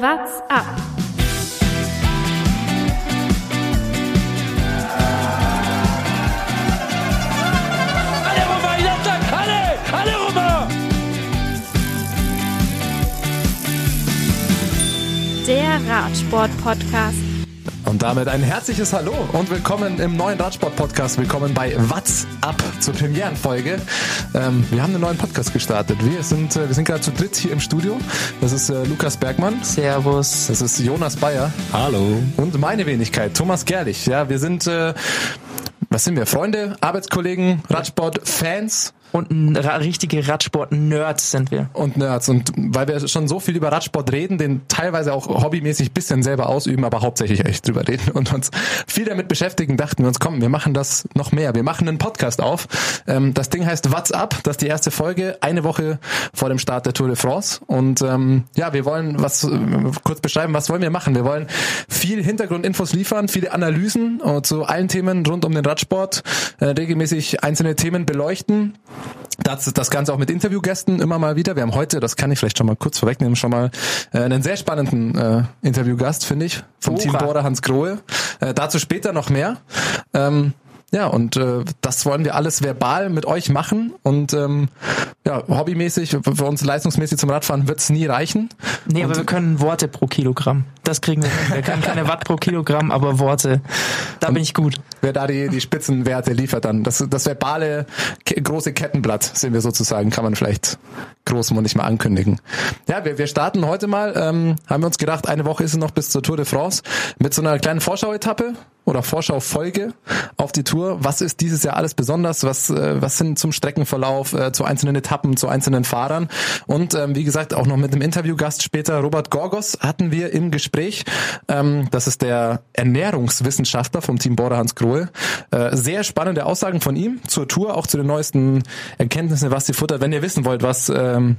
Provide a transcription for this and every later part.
What's up? Der Radsport-Podcast. Und damit ein herzliches Hallo und willkommen im neuen Radsport-Podcast. Willkommen bei What's Up zur Premierenfolge. Ähm, wir haben einen neuen Podcast gestartet. Wir sind, äh, wir sind gerade zu dritt hier im Studio. Das ist äh, Lukas Bergmann. Servus. Das ist Jonas Bayer. Hallo. Und meine Wenigkeit, Thomas Gerlich. Ja, wir sind, äh, was sind wir? Freunde, Arbeitskollegen, Radsport-Fans Und richtige Radsport-Nerds sind wir. und Nerds. Und weil wir schon so viel über Radsport reden, den teilweise auch hobbymäßig bisschen selber ausüben, aber hauptsächlich echt drüber reden und uns viel damit beschäftigen, dachten wir uns, komm, wir machen das noch mehr. Wir machen einen Podcast auf. Ähm, das Ding heißt What's Up? Das ist die erste Folge, eine Woche vor dem Start der Tour de France. Und ähm, ja, wir wollen was äh, kurz beschreiben, was wollen wir machen? Wir wollen viel Hintergrundinfos liefern, viele Analysen äh, zu allen Themen rund um den Radsport, äh, regelmäßig einzelne Themen beleuchten. Das, das Ganze auch mit Interviewgästen immer mal wieder. Wir haben heute, das kann ich vielleicht schon mal kurz vorwegnehmen, schon mal äh, einen sehr spannenden äh, Interviewgast, finde ich, vom Hurra. Team Bora Hans Grohe. Äh, dazu später noch mehr. Ähm, ja, und äh, das wollen wir alles verbal mit euch machen. Und ähm, ja, hobbymäßig, für uns leistungsmäßig zum Radfahren wird's nie reichen. Nee, aber wir können Worte pro Kilogramm. Das kriegen wir hin. Wir können keine Watt pro Kilogramm, aber Worte. Da bin ich gut. Wer da die, die Spitzenwerte liefert dann. Das, das verbale große Kettenblatt sind wir sozusagen, kann man vielleicht großmundig mal ankündigen. Ja, wir, wir starten heute mal, ähm, haben wir uns gedacht, eine Woche ist es noch bis zur Tour de France, mit so einer kleinen Vorschauetappe oder Vorschaufolge auf die Tour. Was ist dieses Jahr alles besonders? Was, äh, was sind zum Streckenverlauf, äh, zu einzelnen Etappen, zu einzelnen Fahrern? Und ähm, wie gesagt, auch noch mit dem Interviewgast später, Robert Gorgos, hatten wir im Gespräch. Ähm, das ist der Ernährungswissenschaftler vom Team Bora Hans Grohe. Äh, sehr spannende Aussagen von ihm zur Tour, auch zu den neuesten Erkenntnissen, was sie futtert. Wenn ihr wissen wollt, was ähm,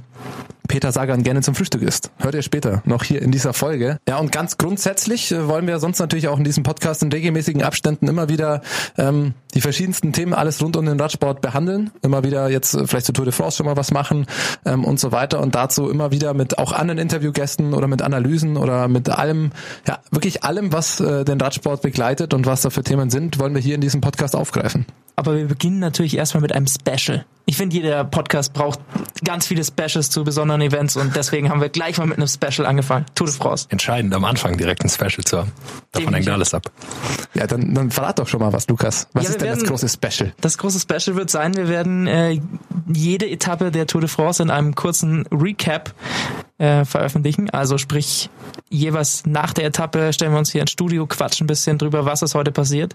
Peter Sagan gerne zum Frühstück isst. Hört ihr später noch hier in dieser Folge. Ja, und ganz grundsätzlich äh, wollen wir sonst natürlich auch in diesem Podcast in regelmäßigen Abständen immer wieder ähm, die verschiedensten Themen, alles rund um den Radsport behandeln. Immer wieder jetzt äh, vielleicht zur Tour de France schon mal was machen ähm, und so weiter. Und dazu immer wieder mit auch anderen Interviewgästen oder mit Analysen oder mit allem, ja, wirklich allem, was äh, den Radsport begleitet und was da für Themen sind, wollen wir hier in diesem Podcast aufgreifen. Aber wir beginnen natürlich erstmal mit einem Special. Ich finde, jeder Podcast braucht ganz viele Specials zu besonderen Events und deswegen haben wir gleich mal mit einem Special angefangen. Tour de France. Entscheidend am Anfang direkt ein Special zu haben. Davon hängt alles ab. Ja, dann, dann verrat doch schon mal was, Lukas. Was Ja, ist denn das werden- große Special? Das große Special wird sein, wir werden äh, jede Etappe der Tour de France in einem kurzen Recap äh, veröffentlichen. Also sprich, jeweils nach der Etappe stellen wir uns hier ins Studio, quatschen ein bisschen drüber, was ist heute passiert.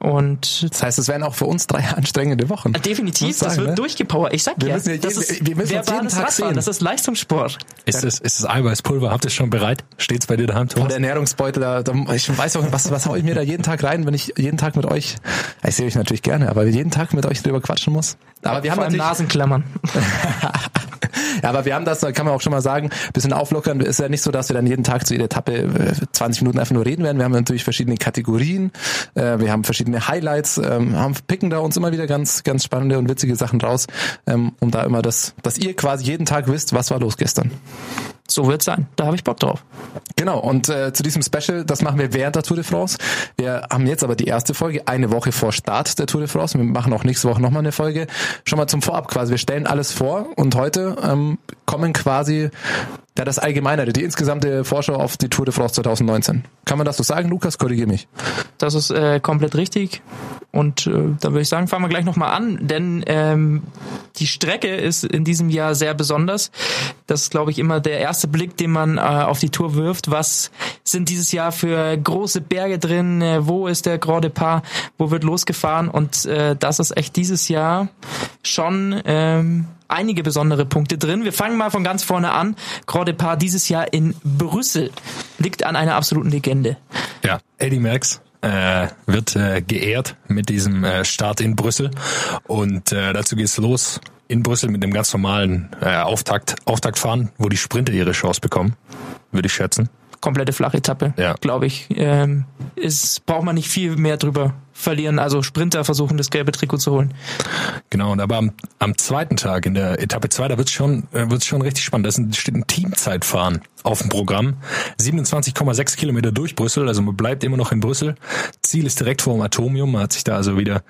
Und Das heißt, es werden auch für uns drei anstrengende Wochen. definitiv, Muss das sagen, wird ne? durchgepowert. Ich sag Wir ja, müssen ja das jeden- ist wir müssen uns jeden Tag sehen. das ist Leistungssport. Ist das, ist das Eiweißpulver? Habt ihr es schon bereit? Steht's bei dir daheim, Und Thomas? der Ernährungsbeutel, da, da, ich weiß auch, was, was hau ich mir da jeden Tag rein, wenn ich jeden Tag mit euch, ich sehe euch natürlich gerne, aber jeden Tag mit euch drüber quatschen muss. Aber wir haben Vor allem natürlich, Nasenklammern. ja, aber wir haben das, da kann man auch schon mal sagen, bisschen auflockern. Ist ja nicht so, dass wir dann jeden Tag zu jeder Etappe äh, 20 Minuten einfach nur reden werden. Wir haben natürlich verschiedene Kategorien, äh, wir haben verschiedene Highlights, ähm, haben picken da uns immer wieder ganz, ganz spannende und witzige Sachen raus, ähm, um da immer das, dass ihr quasi jeden Tag wisst, was war los gestern. So wird's sein. Da habe ich Bock drauf. Genau, und äh, zu diesem Special, das machen wir während der Tour de France. Wir haben jetzt aber die erste Folge, eine Woche vor Start der Tour de France. Wir machen auch nächste Woche nochmal eine Folge. Schon mal zum Vorab quasi. Wir stellen alles vor und heute ähm, kommen quasi ja, das Allgemeinere, die insgesamte Vorschau auf die Tour de France 2019. Kann man das so sagen, Lukas? Korrigier mich. Das ist äh, komplett richtig. Und äh, da würde ich sagen, fangen wir gleich nochmal an, denn ähm, die Strecke ist in diesem Jahr sehr besonders. Das ist, glaube ich, immer der erste Blick, den man äh, auf die Tour wirft. Was sind dieses Jahr für große Berge drin? Äh, wo ist der Grand Depart? Wo wird losgefahren? Und äh, das ist echt dieses Jahr schon ähm, einige besondere Punkte drin. Wir fangen mal von ganz vorne an. Grand dieses Jahr in Brüssel liegt an einer absoluten Legende. Ja, Eddie Merckx äh, wird äh, geehrt mit diesem äh, Start in Brüssel und äh, dazu geht's los in Brüssel mit einem ganz normalen äh, Auftakt, Auftaktfahren, wo die Sprinter ihre Chance bekommen, würde ich schätzen. Komplette Flachetappe, Ja. glaube ich. Ähm, ist, braucht man nicht viel mehr drüber verlieren. Also Sprinter versuchen, das gelbe Trikot zu holen. Genau, und aber am, am zweiten Tag in der Etappe 2, da wird's schon, äh, wird's schon richtig spannend. Da ist ein, steht ein Teamzeitfahren auf dem Programm. 27,6 Kilometer durch Brüssel, also man bleibt immer noch in Brüssel. Ziel ist direkt vor dem Atomium. Man hat sich da also wieder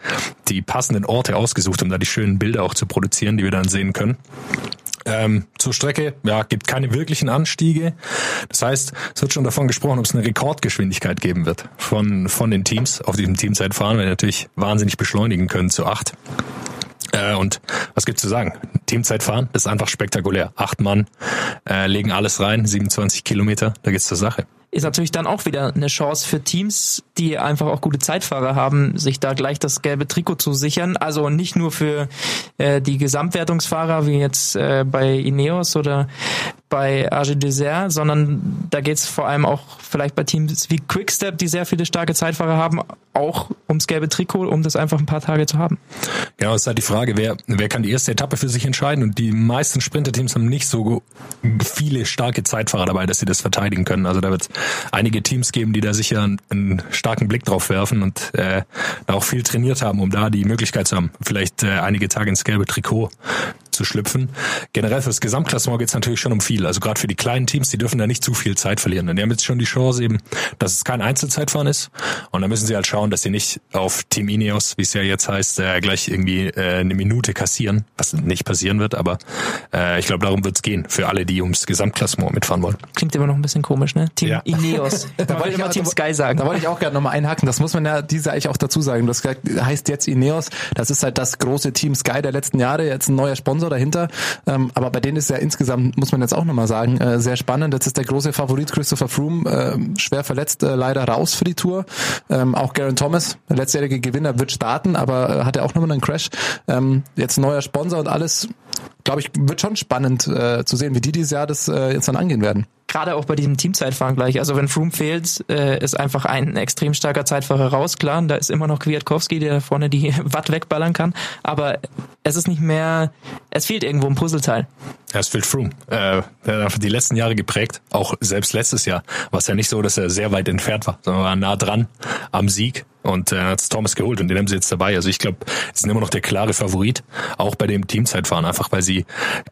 die passenden Orte ausgesucht, um da die schönen Bilder auch zu produzieren, die wir dann sehen können. Ähm, zur Strecke, ja, gibt keine wirklichen Anstiege. Das heißt, es wird schon davon gesprochen, ob es eine Rekordgeschwindigkeit geben wird von, von den Teams auf diesem Teamzeitfahren, weil die natürlich wahnsinnig beschleunigen können zu acht. Äh, und was gibt's zu sagen? Teamzeitfahren, ist einfach spektakulär. Acht Mann äh, legen alles rein, 27 Kilometer, da geht's zur Sache. Ist natürlich dann auch wieder eine Chance für Teams, die einfach auch gute Zeitfahrer haben, sich da gleich das gelbe Trikot zu sichern. Also nicht nur für äh, die Gesamtwertungsfahrer, wie jetzt äh, bei Ineos oder bei AG Desert, sondern da geht's vor allem auch vielleicht bei Teams wie Quickstep, die sehr viele starke Zeitfahrer haben, auch ums gelbe Trikot, um das einfach ein paar Tage zu haben. Genau, es ist halt die Frage, wer, wer kann die erste Etappe für sich entscheiden? Und die meisten Sprinterteams haben nicht so viele starke Zeitfahrer dabei, dass sie das verteidigen können. Also da wird es einige Teams geben, die da sicher einen, einen starken Blick drauf werfen und äh, da auch viel trainiert haben, um da die Möglichkeit zu haben, vielleicht äh, einige Tage ins gelbe Trikot zu schlüpfen. Generell fürs Gesamtklassement geht es natürlich schon um viel. Also gerade für die kleinen Teams, die dürfen da nicht zu viel Zeit verlieren. Denn die haben jetzt schon die Chance eben, dass es kein Einzelzeitfahren ist. Und da müssen sie halt schauen, dass sie nicht auf Team Ineos, wie es ja jetzt heißt, äh, gleich irgendwie äh, eine Minute kassieren, was nicht passieren wird. Aber äh, ich glaube, darum wird es gehen, für alle, die ums Gesamtklassement mitfahren wollen. Klingt immer noch ein bisschen komisch, ne? Team Ja. Ineos. Da wollte ich immer Team Sky sagen. Da wollte ich auch gerne nochmal einhaken. Das muss man ja diese eigentlich auch dazu sagen. Das heißt jetzt Ineos. Das ist halt das große Team Sky der letzten Jahre. Jetzt ein neuer Sponsor dahinter. Ähm, aber bei denen ist ja insgesamt, muss man jetzt auch nochmal sagen, äh, sehr spannend. Jetzt ist der große Favorit Christopher Froome äh, schwer verletzt, äh, leider raus für die Tour. Ähm, auch Garen Thomas, der letztjährige Gewinner, wird starten, aber äh, hat er auch nochmal einen Crash. Ähm, jetzt neuer Sponsor und alles, glaube ich, wird schon spannend äh, zu sehen, wie die dieses Jahr das äh, jetzt dann angehen werden. Gerade auch bei diesem Teamzeitfahren gleich. Also wenn Froome fehlt, äh, ist einfach ein extrem starker Zeitfahrer raus. Klar, da ist immer noch Kwiatkowski, der vorne die Watt wegballern kann. Aber es ist nicht mehr, es fehlt irgendwo ein Puzzleteil. Ja, es fehlt Froome. Äh, der hat die letzten Jahre geprägt. Auch selbst letztes Jahr war es ja nicht so, dass er sehr weit entfernt war, sondern war nah dran am Sieg und äh, hat Thomas geholt und den haben sie jetzt dabei. Also ich glaube, sie sind immer noch der klare Favorit, auch bei dem Teamzeitfahren, einfach weil sie,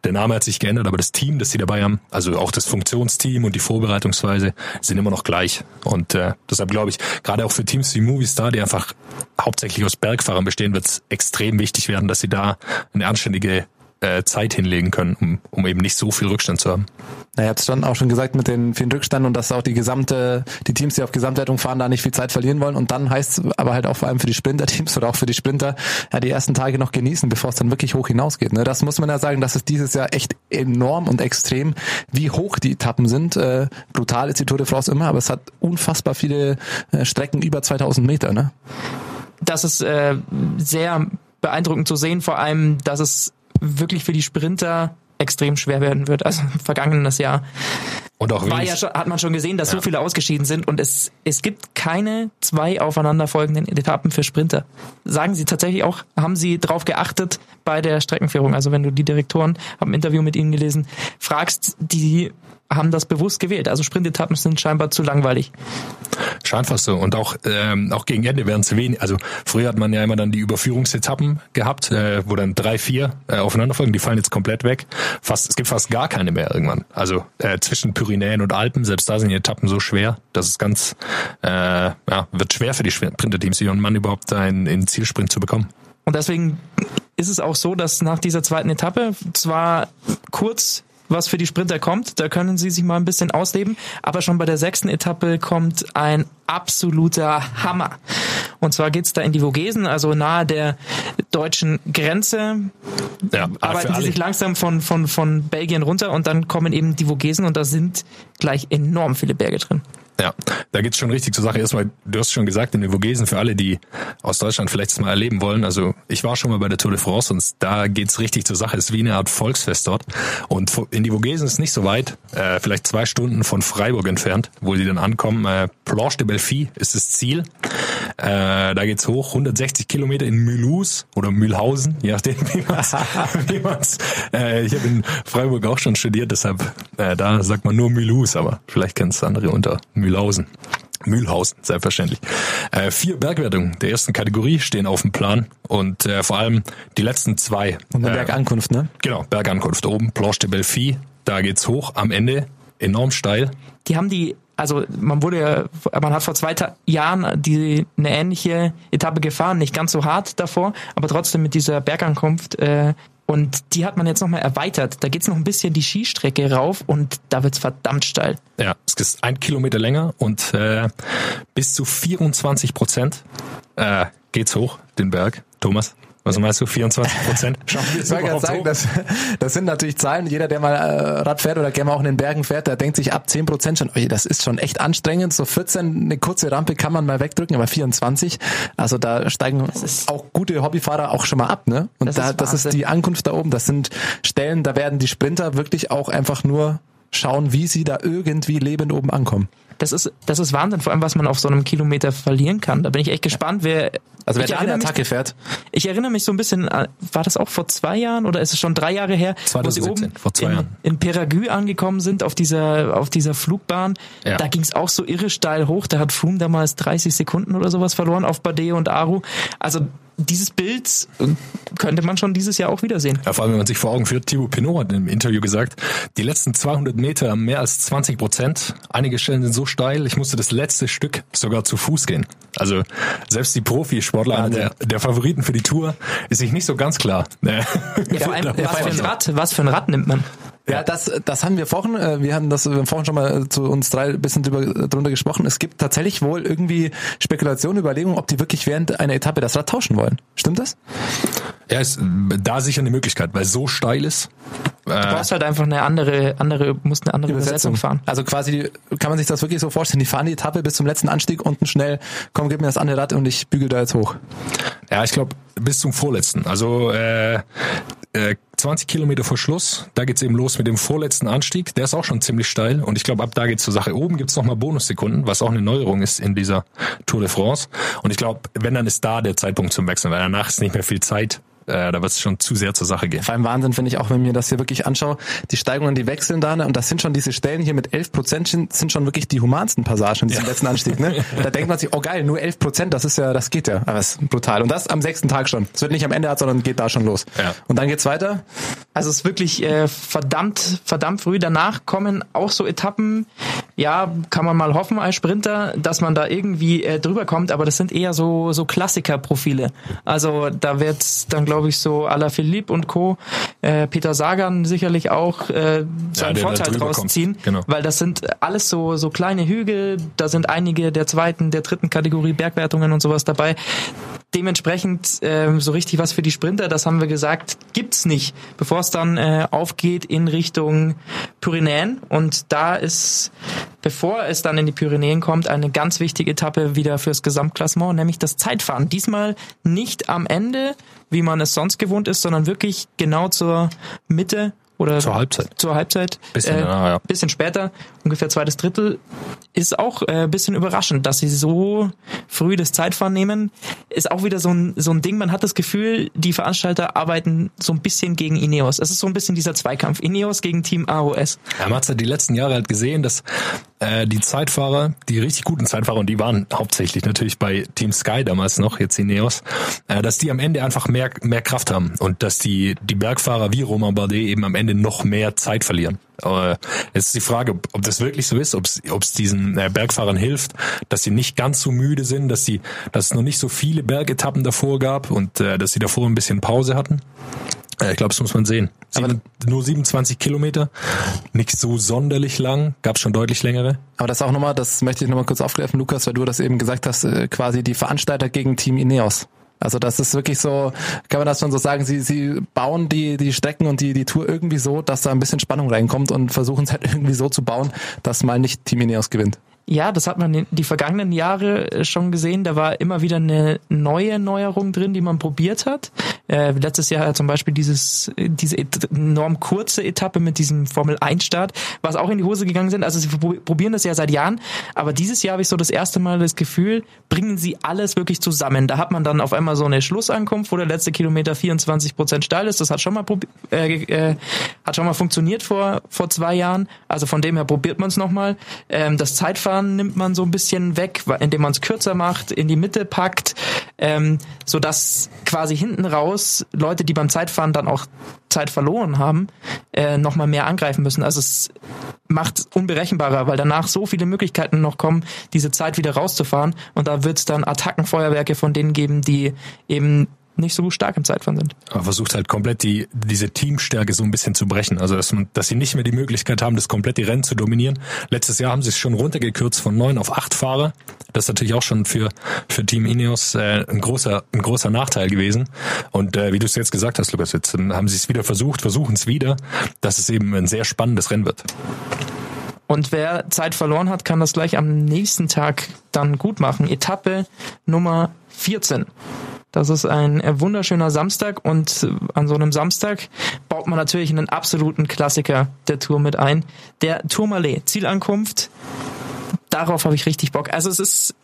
der Name hat sich geändert, aber das Team, das sie dabei haben, also auch das Funktionsteam und die Vorbereitungsweise sind immer noch gleich. Und äh, deshalb glaube ich, gerade auch für Teams wie Movistar, die einfach hauptsächlich aus Bergfahrern bestehen, wird es extrem wichtig werden, dass sie da eine anständige äh, Zeit hinlegen können, um, um eben nicht so viel Rückstand zu haben. Na, ihr habt schon auch schon gesagt mit den vielen Rückstand und dass auch die gesamte, die Teams, die auf Gesamtwertung fahren, da nicht viel Zeit verlieren wollen. Und dann heißt es aber halt auch vor allem für die Sprinter-Teams oder auch für die Sprinter, ja, die ersten Tage noch genießen, bevor es dann wirklich hoch hinausgeht. Ne? Das muss man ja sagen, das ist dieses Jahr echt enorm und extrem, wie hoch die Etappen sind. Äh, brutal ist die Tour de France immer, aber es hat unfassbar viele äh, Strecken über 2000 Meter. Ne? Das ist äh, sehr beeindruckend zu sehen, vor allem, dass es wirklich für die Sprinter extrem schwer werden wird. Also vergangenes Jahr Und auch war ja schon, hat man schon gesehen, dass so Ja. viele ausgeschieden sind und es, es gibt keine zwei aufeinanderfolgenden Etappen für Sprinter. Sagen Sie tatsächlich auch, haben Sie darauf geachtet bei der Streckenführung? Also wenn du die Direktoren, habe ein Interview mit ihnen gelesen, fragst, die haben das bewusst gewählt. Also Sprintetappen sind scheinbar zu langweilig. scheint fast so. Und auch, ähm, auch gegen Ende werden es wenig. Also früher hat man ja immer dann die Überführungsetappen gehabt, äh, wo dann drei, vier äh, aufeinander folgen. Die fallen jetzt komplett weg. Fast, es gibt fast gar keine mehr irgendwann. Also äh, zwischen Pyrenäen und Alpen, selbst da sind die Etappen so schwer, dass es ganz, äh, ja, wird schwer für die Sprinterteams, ihren Mann überhaupt einen, in Zielsprint zu bekommen. Und deswegen ist es auch so, dass nach dieser zweiten Etappe zwar kurz was für die Sprinter kommt, da können sie sich mal ein bisschen ausleben, aber schon bei der sechsten Etappe kommt ein absoluter Hammer. Und zwar geht's da in die Vogesen, also nahe der deutschen Grenze, Ja, aber arbeiten für sie sich langsam von, von, von Belgien runter und dann kommen eben die Vogesen und da sind gleich enorm viele Berge drin. Ja, da geht's schon richtig zur Sache. Erstmal, du hast schon gesagt, in den Vogesen für alle, die aus Deutschland vielleicht das mal erleben wollen. Also ich war schon mal bei der Tour de France und da geht's richtig zur Sache. Es ist wie eine Art Volksfest dort. Und in die Vogesen ist nicht so weit, äh, vielleicht zwei Stunden von Freiburg entfernt, wo sie dann ankommen. Äh, Planche de Belfi ist das Ziel. Äh, da geht's hoch, 160 Kilometer in Mulhouse oder Mühlhausen, je nachdem, wie man's, wie man's äh, Ich habe in Freiburg auch schon studiert, deshalb äh, da sagt man nur Mulhouse, aber vielleicht kennen es andere unter Mühlhausen. Mühlhausen, selbstverständlich. Äh, vier Bergwertungen der ersten Kategorie stehen auf dem Plan und äh, vor allem die letzten zwei. Und eine äh, Bergankunft, ne? Genau, Bergankunft oben, Planche de Belfi, da geht's hoch, am Ende enorm steil. Die haben die, also man wurde ja, man hat vor zwei Ta Jahren die eine ähnliche Etappe gefahren, nicht ganz so hart davor, aber trotzdem mit dieser Bergankunft. Äh, und die hat man jetzt nochmal erweitert. Da geht's noch ein bisschen die Skistrecke rauf und da wird's verdammt steil. Ja, es ist ein Kilometer länger und äh, bis zu 24 Prozent äh, geht's hoch, den Berg. Thomas, was meinst du? 24 Prozent? Ich wollte gerade sagen, das, das sind natürlich Zahlen. Jeder, der mal äh, Rad fährt oder gerne mal auch in den Bergen fährt, der denkt sich ab 10 Prozent schon, oje, das ist schon echt anstrengend. So 14, eine kurze Rampe kann man mal wegdrücken, aber 24, also da steigen auch gute Hobbyfahrer auch schon mal ab, ne? Und Das da, ist das ist die Ankunft da oben. Das sind Stellen, da werden die Sprinter wirklich auch einfach nur schauen, wie sie da irgendwie lebend oben ankommen. Das ist, das ist Wahnsinn, vor allem was man auf so einem Kilometer verlieren kann. Da bin ich echt gespannt, wer. Also wer da eine Attacke mich, fährt, ich erinnere mich so ein bisschen, an- war das auch vor zwei Jahren oder ist es schon drei Jahre her, wo sie 2017, oben vor zwei in, Jahren. in Peragü angekommen sind auf dieser auf dieser Flugbahn. Ja. Da ging es auch so irre steil hoch. Da hat Froome damals 30 Sekunden oder sowas verloren auf Bade und Aru. Also dieses Bild könnte man schon dieses Jahr auch wiedersehen. Ja, vor allem, wenn man sich vor Augen führt, Thibaut Pinot hat im Interview gesagt, die letzten 200 Meter haben mehr als 20 Prozent. Einige Stellen sind so steil, ich musste das letzte Stück sogar zu Fuß gehen. Also selbst die Profisportler, einer der, der Favoriten für die Tour, ist sich nicht so ganz klar. Ja, vor allem, was, für ein Rad, was für ein Rad nimmt man? Ja, das, das haben wir vorhin, äh, wir hatten das wir haben vorhin schon mal äh, zu uns drei ein bisschen drüber, drunter gesprochen. Es gibt tatsächlich wohl irgendwie Spekulationen, Überlegungen, ob die wirklich während einer Etappe das Rad tauschen wollen. Stimmt das? Ja, ist da sicher eine Möglichkeit, weil so steil ist. Du brauchst halt einfach eine andere, andere, musst eine andere Übersetzung, fahren. Also quasi kann man sich das wirklich so vorstellen, die fahren die Etappe bis zum letzten Anstieg unten schnell, komm, gib mir das andere Rad und ich bügel da jetzt hoch. Ja, ich glaube bis zum vorletzten. Also äh, äh, 20 Kilometer vor Schluss, da geht's eben los mit dem vorletzten Anstieg. Der ist auch schon ziemlich steil und ich glaube, ab da geht's zur Sache. Oben gibt's noch mal Bonussekunden, was auch eine Neuerung ist in dieser Tour de France. Und ich glaube, wenn dann ist da der Zeitpunkt zum Wechseln, weil danach ist nicht mehr viel Zeit. Äh, da wird's schon zu sehr zur Sache gehen. Vor allem Wahnsinn finde ich auch, wenn mir das hier wirklich anschaue, die Steigungen, die wechseln da, ne? und das sind schon diese Stellen hier mit 11 Prozent, sind, sind schon wirklich die humansten Passagen in diesem letzten Anstieg. Ne? Da denkt man sich, oh geil, nur 11 Prozent, das ist ja, das geht ja. Aber es ist brutal. Und das am sechsten Tag schon. Es wird nicht am Ende, sondern geht da schon los. Ja. Und dann geht's weiter. Also es ist wirklich äh, verdammt, verdammt früh. Danach kommen auch so Etappen, ja, kann man mal hoffen als Sprinter, dass man da irgendwie äh, drüber kommt, aber das sind eher so, so Klassikerprofile. Also da wird dann, glaube ich, so Ala Philippe und Co., äh, Peter Sagan sicherlich auch äh, seinen da Vorteil draus kommt. ziehen, Genau. weil das sind alles so, so kleine Hügel, da sind einige der zweiten, der dritten Kategorie Bergwertungen und sowas dabei. Dementsprechend ähm, so richtig was für die Sprinter, das haben wir gesagt, gibt's nicht, bevor es dann äh, aufgeht in Richtung Pyrenäen. Und da ist, bevor es dann in die Pyrenäen kommt, eine ganz wichtige Etappe wieder fürs Gesamtklassement, nämlich das Zeitfahren. Diesmal nicht am Ende, wie man es sonst gewohnt ist, sondern wirklich genau zur Mitte oder Zur Halbzeit. Zur Halbzeit. Bisschen danach, ja. Bisschen später, ungefähr zweites Drittel, ist auch äh, ein bisschen überraschend, dass sie so früh das Zeitfahren nehmen. Ist auch wieder so ein, so ein Ding, man hat das Gefühl, die Veranstalter arbeiten so ein bisschen gegen Ineos. Es ist so ein bisschen dieser Zweikampf. Ineos gegen Team AOS. Ja, man hat's ja die letzten Jahre halt gesehen, dass äh, die Zeitfahrer, die richtig guten Zeitfahrer, und die waren hauptsächlich natürlich bei Team Sky damals noch, jetzt Ineos, äh, dass die am Ende einfach mehr, mehr Kraft haben und dass die, die Bergfahrer wie Romain Bardet eben am Ende noch mehr Zeit verlieren. Äh, jetzt ist die Frage, ob, ob das wirklich so ist, ob es diesen äh, Bergfahrern hilft, dass sie nicht ganz so müde sind, dass sie, dass es noch nicht so viele Bergetappen davor gab und äh, dass sie davor ein bisschen Pause hatten. Äh, Ich glaube, das muss man sehen. Sieben, nur 27 Kilometer, nicht so sonderlich lang, gab schon deutlich längere. Aber das auch nochmal, das möchte ich nochmal kurz aufgreifen, Lukas, weil du das eben gesagt hast, äh, quasi die Veranstalter gegen Team Ineos. Also das ist wirklich so, kann man das schon so sagen, sie, sie bauen die, die Strecken und die, die Tour irgendwie so, dass da ein bisschen Spannung reinkommt und versuchen es halt irgendwie so zu bauen, dass mal nicht Team Ineos gewinnt. Ja, das hat man die vergangenen Jahre äh, schon gesehen. Da war immer wieder eine neue Neuerung drin, die man probiert hat. Äh, letztes Jahr zum Beispiel dieses, diese enorm kurze Etappe mit diesem Formel-1-Start, was auch in die Hose gegangen sind. Also sie probieren das ja seit Jahren. Aber dieses Jahr habe ich so das erste Mal das Gefühl, bringen sie alles wirklich zusammen. Da hat man dann auf einmal so eine Schlussankunft, wo der letzte Kilometer 24 Prozent steil ist. Das hat schon mal, äh, äh, hat schon mal funktioniert vor, vor zwei Jahren. Also von dem her probiert man es nochmal. Ähm, das Zeitfahren Fahren nimmt man so ein bisschen weg, indem man es kürzer macht, in die Mitte packt, ähm, so dass quasi hinten raus Leute, die beim Zeitfahren dann auch Zeit verloren haben, äh, noch mal mehr angreifen müssen. Also es macht unberechenbarer, weil danach so viele Möglichkeiten noch kommen, diese Zeit wieder rauszufahren. Und da wird es dann Attackenfeuerwerke von denen geben, die eben nicht so stark im Zeitfahren sind. Aber versucht halt komplett die, diese Teamstärke so ein bisschen zu brechen. Also, dass, man, dass sie nicht mehr die Möglichkeit haben, das komplett die Rennen zu dominieren. Letztes Jahr haben sie es schon runtergekürzt von neun auf acht Fahrer. Das ist natürlich auch schon für, für Team Ineos äh, ein, großer, ein großer Nachteil gewesen. Und äh, wie du es jetzt gesagt hast, Lukas, jetzt haben sie es wieder versucht, versuchen es wieder, dass es eben ein sehr spannendes Rennen wird. Und wer Zeit verloren hat, kann das gleich am nächsten Tag dann gut machen. Etappe Nummer 14. Das ist ein äh, wunderschöner Samstag und äh, an so einem Samstag baut man natürlich einen absoluten Klassiker der Tour mit ein. Der Tourmalet, Zielankunft. Darauf habe ich richtig Bock. Also es ist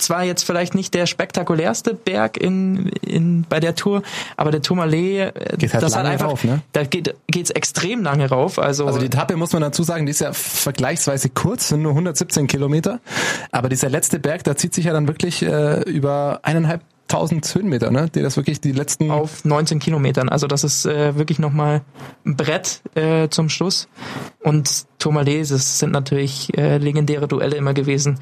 zwar jetzt vielleicht nicht der spektakulärste Berg in, in bei der Tour, aber der Tourmalet, äh, geht halt das lange hat einfach, rauf, ne? da geht geht's extrem lange rauf. Also, also die Etappe muss man dazu sagen, die ist ja vergleichsweise kurz, sind nur 117 Kilometer, aber dieser letzte Berg, da zieht sich ja dann wirklich äh, über eineinhalb 1000 Höhenmeter, ne? Die das wirklich die letzten auf 19 Kilometern. Also das ist äh, wirklich nochmal ein Brett äh, zum Schluss. Und Tourmalet, das sind natürlich äh, legendäre Duelle immer gewesen.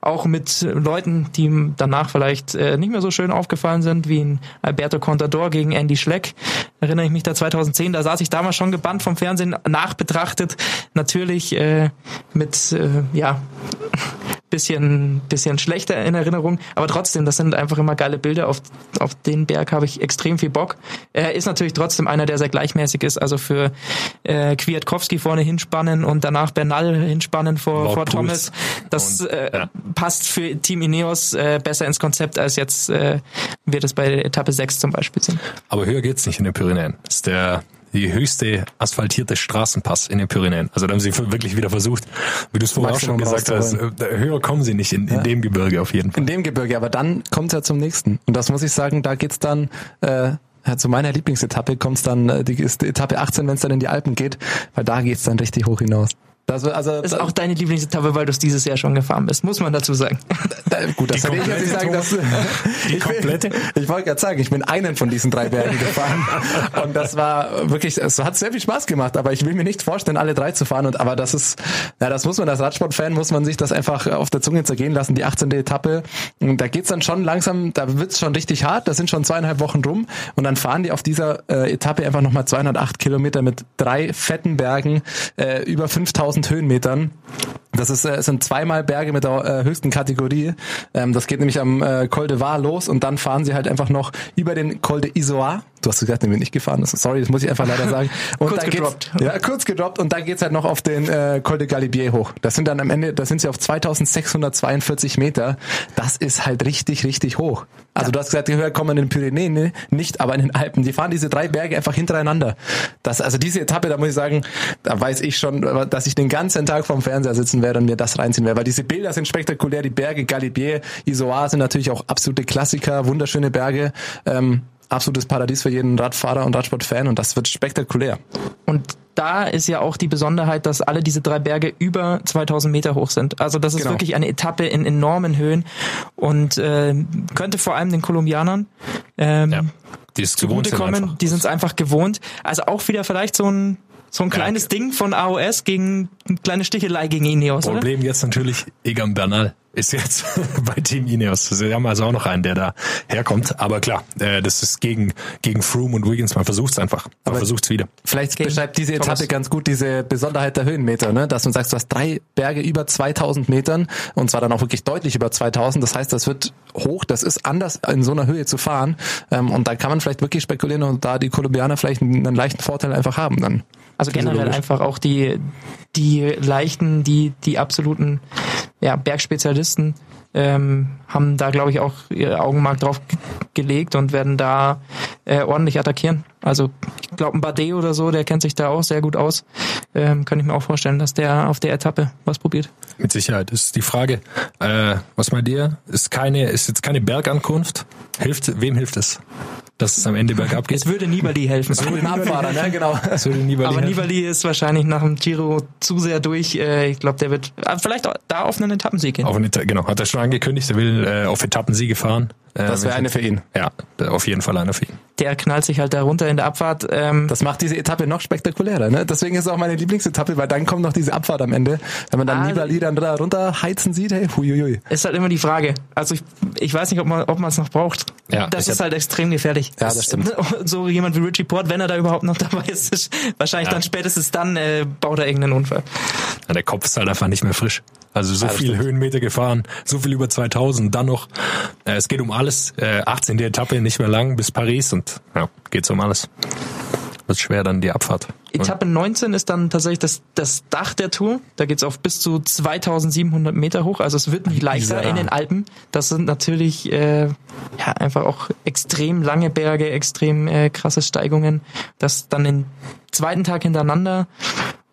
Auch mit Leuten, die danach vielleicht äh, nicht mehr so schön aufgefallen sind, wie ein Alberto Contador gegen Andy Schleck. Erinnere ich mich da 2010, da saß ich damals schon gebannt vom Fernsehen nachbetrachtet. Natürlich äh, mit, äh, ja, bisschen, bisschen schlechter in Erinnerung, aber trotzdem, das sind einfach immer geile Bilder. Auf, auf den Berg habe ich extrem viel Bock. Er ist natürlich trotzdem einer, der sehr gleichmäßig ist. Also für äh, Kwiatkowski vorne hinspannen und danach Bernal hinspannen vor, vor Thomas. Das und, äh, ja. passt für Team Ineos äh, besser ins Konzept, als jetzt äh, wir das bei Etappe 6 zum Beispiel sind. Aber höher geht's nicht in den Pyrenäen. Das ist der die höchste asphaltierte Straßenpass in den Pyrenäen. Also da haben sie wirklich wieder versucht, wie du es vorher auch schon gesagt hast, äh, höher kommen sie nicht in, in ja. dem Gebirge auf jeden Fall. In dem Gebirge, aber dann kommt es ja zum nächsten. Und das muss ich sagen, da geht's dann äh, ja, zu meiner Lieblingsetappe kommt es dann, äh, die, ist die Etappe 18, wenn es dann in die Alpen geht, weil da geht's dann richtig hoch hinaus. Das, also, das ist auch deine Lieblingsetappe, weil du es dieses Jahr schon gefahren bist, muss man dazu sagen. Da, gut, das ich jetzt nicht sagen, dass, die ich, komplette. ich wollte gerade sagen, ich bin einen von diesen drei Bergen gefahren und das war wirklich, es hat sehr viel Spaß gemacht, aber ich will mir nicht vorstellen, alle drei zu fahren und aber das ist, ja, das muss man als Radsportfan muss man sich das einfach auf der Zunge zergehen lassen, die 18. Etappe. Und da geht's dann schon langsam, da wird's schon richtig hart, da sind schon zweieinhalb Wochen rum und dann fahren die auf dieser äh, Etappe einfach nochmal 208 Kilometer mit drei fetten Bergen, äh, über 5000 Höhenmetern. Das ist, äh, sind zweimal Berge mit der äh, höchsten Kategorie. Ähm, das geht nämlich am äh, Col de Var los und dann fahren sie halt einfach noch über den Col de Isoar. Du hast gesagt, den bin ich gefahren. Sorry, das muss ich einfach leider sagen. Und kurz gedroppt. Ja, kurz gedroppt und dann geht's halt noch auf den äh, Col de Galibier hoch. Das sind dann am Ende, da sind sie auf 2642 Meter. Das ist halt richtig, richtig hoch. Also ja. du hast gesagt, die höher kommen in den Pyrenäen, ne? nicht, aber in den Alpen. Die fahren diese drei Berge einfach hintereinander. Das, also diese Etappe, da muss ich sagen, da weiß ich schon, dass ich den ganzen Tag vorm Fernseher sitzen werde und mir das reinziehen werde. Weil diese Bilder sind spektakulär. Die Berge Galibier, Isoar sind natürlich auch absolute Klassiker, wunderschöne Berge. Ähm, absolutes Paradies für jeden Radfahrer und Radsportfan und das wird spektakulär. Und da ist ja auch die Besonderheit, dass alle diese drei Berge über 2000 Meter hoch sind. Also das ist genau. wirklich eine Etappe in enormen Höhen und äh, könnte vor allem den Kolumbianern ähm, ja, die zugutekommen. Die sind es einfach gewohnt. Also auch wieder vielleicht so ein so ein kleines ja. Ding von AOS gegen eine kleine Stichelei gegen Ineos, Problem oder? jetzt natürlich Egan Bernal ist jetzt bei Team Ineos. Sie haben also auch noch einen, der da herkommt. Aber klar, äh, das ist gegen, gegen Froome und Wiggins. Man versucht es einfach. Man versucht es wieder. Vielleicht gegen beschreibt diese Etappe Thomas. ganz gut diese Besonderheit der Höhenmeter, ne? dass du sagst, du hast drei Berge über 2000 Metern und zwar dann auch wirklich deutlich über 2000. Das heißt, das wird hoch. Das ist anders in so einer Höhe zu fahren. Ähm, und da kann man vielleicht wirklich spekulieren und da die Kolumbianer vielleicht einen, einen leichten Vorteil einfach haben dann. Also generell einfach auch die, die leichten, die, die absoluten ja, Bergspezialisten ähm, haben da, glaube ich, auch ihr Augenmerk drauf gelegt und werden da äh, ordentlich attackieren. Also ich glaube, ein Bardet oder so, der kennt sich da auch sehr gut aus. Ähm, kann ich mir auch vorstellen, dass der auf der Etappe was probiert. Mit Sicherheit. Das ist die Frage, äh, was meint ihr? Ist keine, ist jetzt keine Bergankunft? Hilft, wem hilft es? Dass es am Ende bergab geht? Es würde Nibali helfen. Den Abfahrer, ne? Genau. Es würde Nibali Aber helfen. Nibali ist wahrscheinlich nach dem Giro zu sehr durch. Äh, ich glaube, der wird äh, vielleicht da auf einen Etappensieg gehen. Auf eine, Eta- genau, hat er schon angekündigt, er will äh, auf Etappensiege fahren. Äh, Das wäre eine für ihn. Ja, auf jeden Fall einer für ihn. Der knallt sich halt da runter in der Abfahrt. Ähm, Das macht diese Etappe noch spektakulärer. Ne? Deswegen ist es auch meine Lieblingsetappe, weil dann kommt noch diese Abfahrt am Ende. Wenn man dann Ah, Nibali dann da runterheizen sieht, hey, huiuiui. ist halt immer die Frage. Also ich, ich weiß nicht, ob man ob man es noch braucht. Ja, das ist hab- halt extrem gefährlich. Ja, das stimmt. So jemand wie Richie Port, wenn er da überhaupt noch dabei ist, ist wahrscheinlich Ja. dann spätestens dann äh, baut er irgendeinen Unfall. Ja, der Kopf ist halt einfach nicht mehr frisch. Also so Ja, viel stimmt. Höhenmeter gefahren, so viel über 2000, dann noch, äh, es geht um alles, äh, 18. Etappe, nicht mehr lang bis Paris und ja, geht's um alles. Wird schwer dann die Abfahrt. Etappe 19 ist dann tatsächlich das, das Dach der Tour. Da geht's auf bis zu 2700 Meter hoch. Also es wird nicht leichter in den Alpen. Das sind natürlich äh, ja einfach auch extrem lange Berge, extrem äh, krasse Steigungen. Das dann den zweiten Tag hintereinander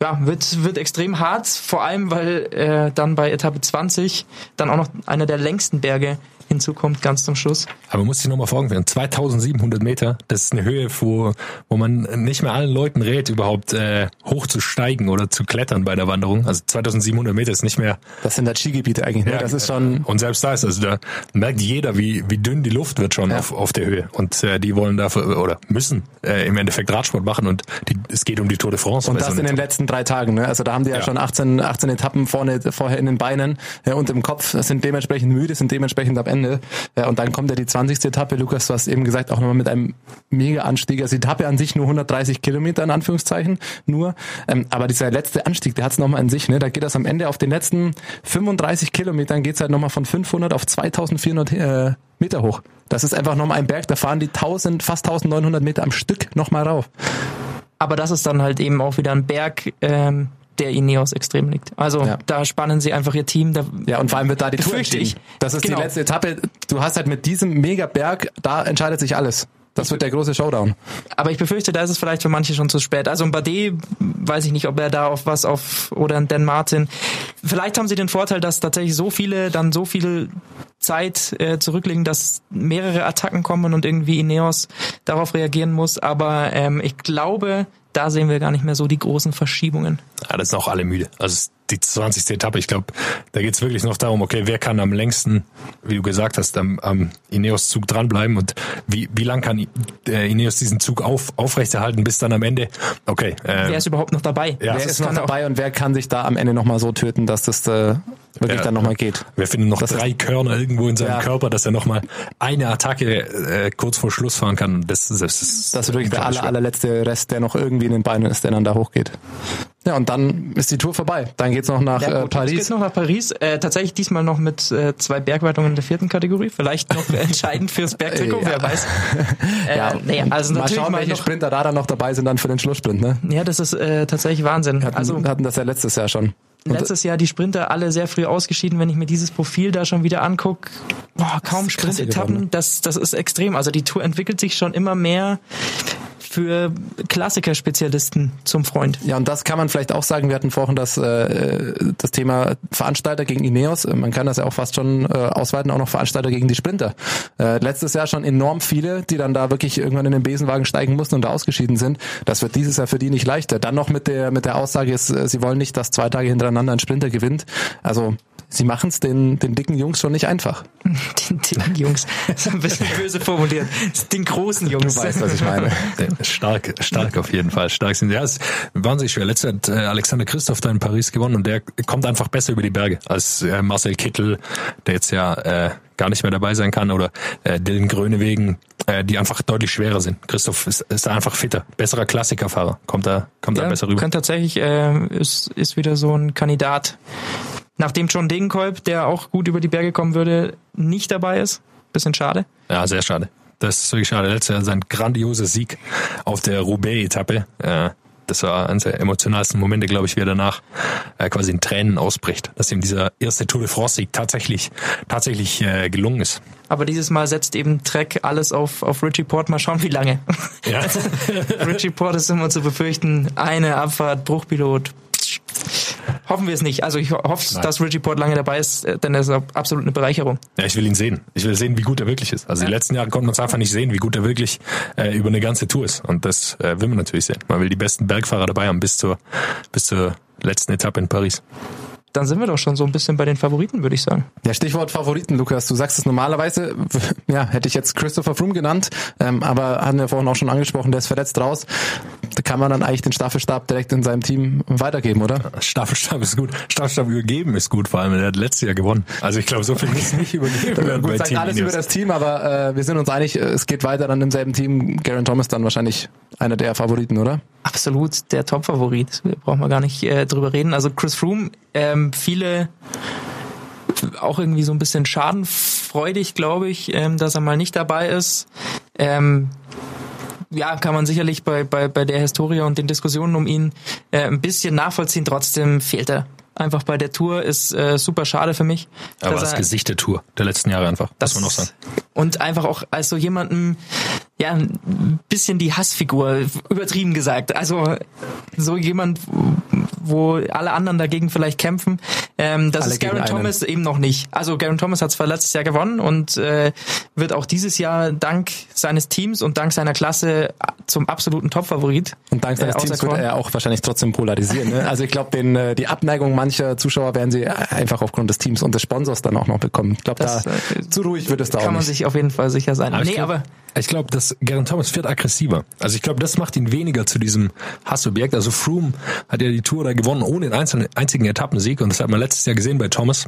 ja, wird, wird extrem hart, vor allem weil äh, dann bei Etappe 20 dann auch noch einer der längsten Berge hinzukommt, ganz zum Schluss. Aber man muss sich nochmal vor Augen führen, 2700 Meter, das ist eine Höhe, wo, wo man nicht mehr allen Leuten rät, überhaupt äh, hoch zu steigen oder zu klettern bei der Wanderung. Also 2700 Meter ist nicht mehr... Das sind halt Skigebiete eigentlich. Ne? das ist schon Und selbst da ist, also da merkt jeder, wie, wie dünn die Luft wird schon Ja. auf, auf der Höhe. Und äh, die wollen dafür, oder müssen äh, im Endeffekt Radsport machen und die, es geht um die Tour de France. Und das in den letzten drei Tagen. Ne? Also da haben die ja, Ja. schon 18, 18 Etappen vorne, vorher in den Beinen ja, und im Kopf, sind dementsprechend müde, sind dementsprechend am Ende. Ja, und dann kommt ja die 20. Etappe, Lukas, du hast eben gesagt, auch nochmal mit einem mega Anstieg. Also die Etappe an sich nur 130 Kilometer in Anführungszeichen nur. Ähm, aber dieser letzte Anstieg, der hat es nochmal an sich. Ne? Da geht das am Ende auf den letzten 35 Kilometern geht's halt nochmal von 500 auf 2400 äh, Meter hoch. Das ist einfach nochmal ein Berg, da fahren die 1000, fast 1900 Meter am Stück nochmal rauf. Aber das ist dann halt eben auch wieder ein Berg, ähm, der Ineos extrem liegt. Also Ja. da spannen sie einfach ihr Team. Da, Ja, und vor allem wird da die Tour entschieden. ich. Das ist Genau. die letzte Etappe. Du hast halt mit diesem Megaberg, da entscheidet sich alles. Das wird der große Showdown. Aber ich befürchte, da ist es vielleicht für manche schon zu spät. Also ein Bardet, weiß ich nicht, ob er da auf was auf oder ein Dan Martin. Vielleicht haben sie den Vorteil, dass tatsächlich so viele dann so viel Zeit äh, zurücklegen, dass mehrere Attacken kommen und irgendwie Ineos darauf reagieren muss. Aber ähm, ich glaube, da sehen wir gar nicht mehr so die großen Verschiebungen. Ja, das sind auch alle müde. Also die 20. Etappe, ich glaube, da geht's wirklich noch darum, okay, wer kann am längsten, wie du gesagt hast, am, am Ineos-Zug dranbleiben und wie, wie lang kann I- äh, Ineos diesen Zug auf, aufrechterhalten bis dann am Ende, okay, äh, Wer ist überhaupt noch dabei? Ja. wer das ist noch dabei und wer kann sich da am Ende nochmal so töten, dass das äh, wirklich Ja. dann nochmal geht? wer findet noch Das ist- drei Körner irgendwo in seinem Ja. Körper, dass er nochmal eine Attacke äh, kurz vor Schluss fahren kann. Das, das, ist Das ist wirklich der aller, allerletzte Rest, der noch irgendwie in den Beinen ist, der dann da hochgeht. Ja, und dann ist die Tour vorbei. Dann geht's noch nach Ja, äh, gut, Es Paris. geht noch nach Paris. Äh, tatsächlich diesmal noch mit äh, zwei Bergwertungen in der vierten Kategorie. Vielleicht noch entscheidend fürs Bergtrikot, Ja. wer weiß. Äh, Ja, nee, also mal natürlich schauen, mal welche noch, Sprinter da dann noch dabei sind dann für den Schlusssprint. Ne? Ja, das ist äh, tatsächlich Wahnsinn. Hatten, Also hatten das ja letztes Jahr schon. Letztes Jahr die Sprinter alle sehr früh ausgeschieden. Wenn ich mir dieses Profil da schon wieder angucke, boah, kaum Sprintetappen, das, das ist extrem. Also die Tour entwickelt sich schon immer mehr für Klassikerspezialisten zum Freund. Ja, und das kann man vielleicht auch sagen. Wir hatten vorhin das, äh, das Thema Veranstalter gegen Ineos. Man kann das ja auch fast schon äh, ausweiten, auch noch Veranstalter gegen die Sprinter. Äh, letztes Jahr schon enorm viele, die dann da wirklich irgendwann in den Besenwagen steigen mussten und da ausgeschieden sind. Das wird dieses Jahr für die nicht leichter. Dann noch mit der, mit der Aussage, ist, äh, sie wollen nicht, dass zwei Tage hintereinander ein Sprinter gewinnt. Also sie machen es den, den dicken Jungs schon nicht einfach. Den dicken Jungs. Das ist ein bisschen böse formuliert. Den großen Jungs. Du weißt, was ich meine. Stark, stark auf jeden Fall. Stark sind. Ja, es ist wahnsinnig schwer. Letztes Jahr hat äh, Alexander Christoph da in Paris gewonnen und der kommt einfach besser über die Berge als äh, Marcel Kittel, der jetzt ja äh, gar nicht mehr dabei sein kann, oder äh, Dylan Grönewegen, äh, die einfach deutlich schwerer sind. Christoph ist, ist da einfach fitter, besserer Klassikerfahrer, kommt da, kommt da Ja, besser rüber. Könnte tatsächlich, äh, ist, ist wieder so ein Kandidat. Nachdem John Degenkolb, der auch gut über die Berge kommen würde, nicht dabei ist. Bisschen schade. Ja, sehr schade. Das ist wirklich schade. Letztes Jahr sein grandioser Sieg auf der Roubaix-Etappe. Äh, Das war eines der emotionalsten Momente, glaube ich, wie er danach äh, quasi in Tränen ausbricht, dass ihm dieser erste Tour de France-Sieg tatsächlich, tatsächlich äh, gelungen ist. Aber dieses Mal setzt eben Trek alles auf, auf Richie Port. Mal schauen, wie lange. Ja. Richie Port ist immer zu befürchten. Eine Abfahrt, Bruchpilot. Hoffen wir es nicht. Also ich hoffe, Nein. dass Richie Port lange dabei ist, äh, denn er ist absolut eine Bereicherung. Ja, ich will ihn sehen. Ich will sehen, wie gut er wirklich ist. Also die letzten Jahre konnte man es einfach nicht sehen, wie gut er wirklich äh, über eine ganze Tour ist. Und das äh, will man natürlich sehen. Man will die besten Bergfahrer dabei haben bis zur, bis zur letzten Etappe in Paris. Dann sind wir doch schon so ein bisschen bei den Favoriten, würde ich sagen. Ja, Stichwort Favoriten, Lukas. Du sagst es normalerweise, ja, hätte ich jetzt Christopher Froome genannt, ähm, aber hatten wir vorhin auch schon angesprochen, der ist verletzt raus. Kann man dann eigentlich den Staffelstab direkt in seinem Team weitergeben, oder? Staffelstab ist gut. Staffelstab übergeben ist gut, vor allem. Er hat letztes Jahr gewonnen. Also ich glaube, so viel muss nicht übergeben werden bei Gut, sagt Team alles über das Team, aber äh, wir sind uns einig, es geht weiter dann im selben Team. Garen Thomas dann wahrscheinlich einer der Favoriten, oder? Absolut der Top-Favorit. Brauchen wir gar nicht äh, drüber reden. Also Chris Froome, ähm, viele auch irgendwie so ein bisschen schadenfreudig, glaube ich, ähm, dass er mal nicht dabei ist. Ähm, ja, kann man sicherlich bei, bei, bei der Historie und den Diskussionen um ihn äh, ein bisschen nachvollziehen. Trotzdem fehlt er. Einfach bei der Tour ist äh, super schade für mich. Aber das er- Gesicht der Tour der letzten Jahre einfach, das muss man auch sagen. Und einfach auch als so jemanden, ja, ein bisschen die Hassfigur, übertrieben gesagt. Also so jemand, wo alle anderen dagegen vielleicht kämpfen. Ähm, das Alle ist Garen einen. Thomas eben noch nicht. Also Garen Thomas hat zwar letztes Jahr gewonnen und äh, wird auch dieses Jahr dank seines Teams und dank seiner Klasse zum absoluten Topfavorit. Und dank seines äh, Teams wird er auch wahrscheinlich trotzdem polarisieren. Ne? Also ich glaube, den äh, die Abneigung mancher Zuschauer werden sie einfach aufgrund des Teams und des Sponsors dann auch noch bekommen. Ich glaube, da äh, zu ruhig wird es da auch Kann man nicht. sich auf jeden Fall sicher sein. Aber ich nee, glaub- aber Ich glaube, dass Garen Thomas fährt aggressiver. Also ich glaube, das macht ihn weniger zu diesem Hassobjekt. Also Froome hat ja die Tour da gewonnen ohne den einzelnen, einzigen Etappensieg und das hat man letztes Jahr gesehen bei Thomas.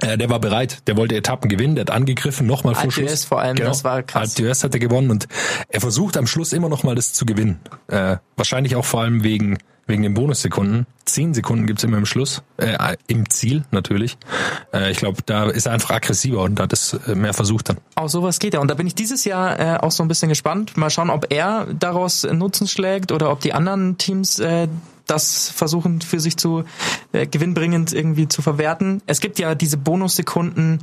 Äh, der war bereit, der wollte Etappen gewinnen, der hat angegriffen, nochmal vor Schluss. vor allem, das war krass. Hat er gewonnen und er versucht am Schluss immer nochmal das zu gewinnen. Äh, wahrscheinlich auch vor allem wegen wegen den Bonussekunden. Zehn Sekunden gibt's immer im Schluss, äh, im Ziel natürlich. Äh, ich glaube, da ist er einfach aggressiver und hat es äh, mehr versucht dann. Auch sowas geht ja. Und da bin ich dieses Jahr äh, auch so ein bisschen gespannt. Mal schauen, ob er daraus Nutzen schlägt oder ob die anderen Teams äh, das versuchen für sich zu äh, gewinnbringend irgendwie zu verwerten. Es gibt ja diese Bonussekunden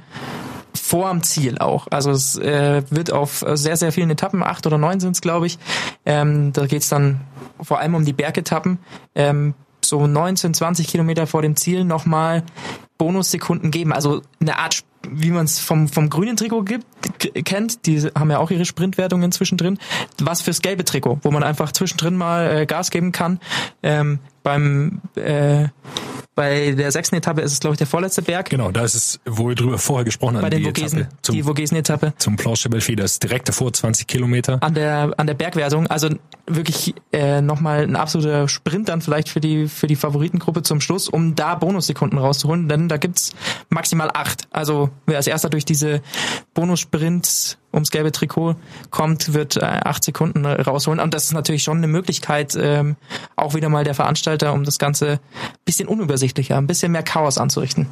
vor am Ziel auch. Also es äh, wird auf sehr, sehr vielen Etappen, acht oder neun sind es, glaube ich. Ähm, da geht's dann vor allem um die Bergetappen. Ähm, so 19, 20 Kilometer vor dem Ziel nochmal Bonussekunden geben. Also eine Art, wie man es vom, vom grünen Trikot gibt, kennt. Die haben ja auch ihre Sprintwertung inzwischen drin. Was fürs gelbe Trikot, wo man einfach zwischendrin mal äh, Gas geben kann. Ähm, beim äh, bei der sechsten Etappe ist es, glaube ich, der vorletzte Berg. Genau, da ist es, wo wir drüber vorher gesprochen haben, Bei den die Vogesen, Etappe zum, die Vogesen-Etappe. zum Planche Belfi, das ist direkt davor, 20 Kilometer. an der an der Bergwertung. Also wirklich äh, nochmal ein absoluter Sprint dann vielleicht für die für die Favoritengruppe zum Schluss, um da Bonussekunden rauszuholen. Denn da gibt's maximal acht. Also wer als erster durch diese Bonussprints ums gelbe Trikot kommt, wird äh, acht Sekunden rausholen. Und das ist natürlich schon eine Möglichkeit, ähm, auch wieder mal der Veranstalter, um das Ganze bisschen unübersichtlicher, ein bisschen mehr Chaos anzurichten.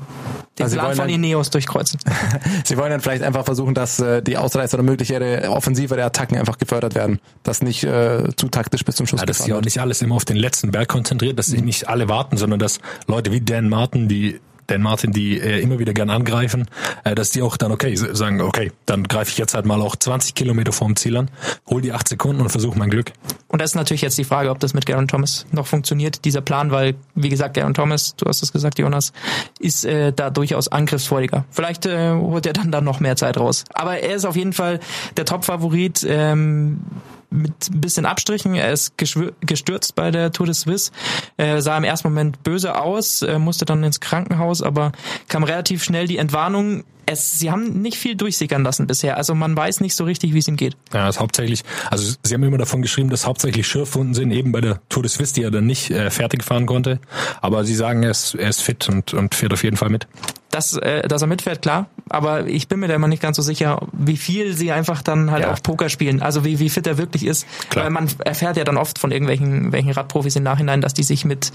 Den Also Sie Plan von dann- Ineos durchkreuzen. Sie wollen dann vielleicht einfach versuchen, dass äh, die Ausreißer oder mögliche offensivere Attacken einfach gefördert werden. Das nicht äh, zu taktisch bis zum Schluss Ja, dass sich gefahren auch nicht alles immer auf den letzten Berg konzentriert, dass sich nicht alle warten, sondern dass Leute wie Dan Martin, die Dan Martin, die äh, immer wieder gern angreifen, äh, dass die auch dann okay sagen, okay, dann greife ich jetzt halt mal auch 20 Kilometer vorm Ziel an, hol die acht Sekunden und versuche mein Glück. Und das ist natürlich jetzt die Frage, ob das mit Garen Thomas noch funktioniert, dieser Plan, weil, wie gesagt, Garen Thomas, du hast es gesagt, Jonas, ist äh, da durchaus angriffsfreudiger. Vielleicht äh, holt er dann da noch mehr Zeit raus. Aber er ist auf jeden Fall der Top-Favorit. Ähm, mit ein bisschen Abstrichen. Er ist gestürzt bei der Tour de Suisse, äh, sah im ersten Moment böse aus, äh, musste dann ins Krankenhaus, aber kam relativ schnell die Entwarnung. Es, sie haben nicht viel durchsickern lassen bisher, also man weiß nicht so richtig, wie es ihm geht. Ja, ist hauptsächlich, also sie haben immer davon geschrieben, dass hauptsächlich Schürfwunden sind, eben bei der Tour de Suisse, die er dann nicht äh, fertig fahren konnte. Aber sie sagen, er ist, er ist fit und, und fährt auf jeden Fall mit. Dass, äh, dass er mitfährt, klar. Aber ich bin mir da immer nicht ganz so sicher, wie viel sie einfach dann halt Ja. auch Poker spielen. Also wie, wie fit er wirklich ist. Klar. Weil man erfährt ja dann oft von irgendwelchen welchen Radprofis im Nachhinein, dass die sich mit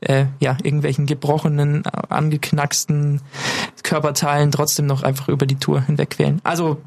äh, ja, irgendwelchen gebrochenen, angeknacksten Körperteilen trotzdem noch einfach über die Tour hinweg quälen. Also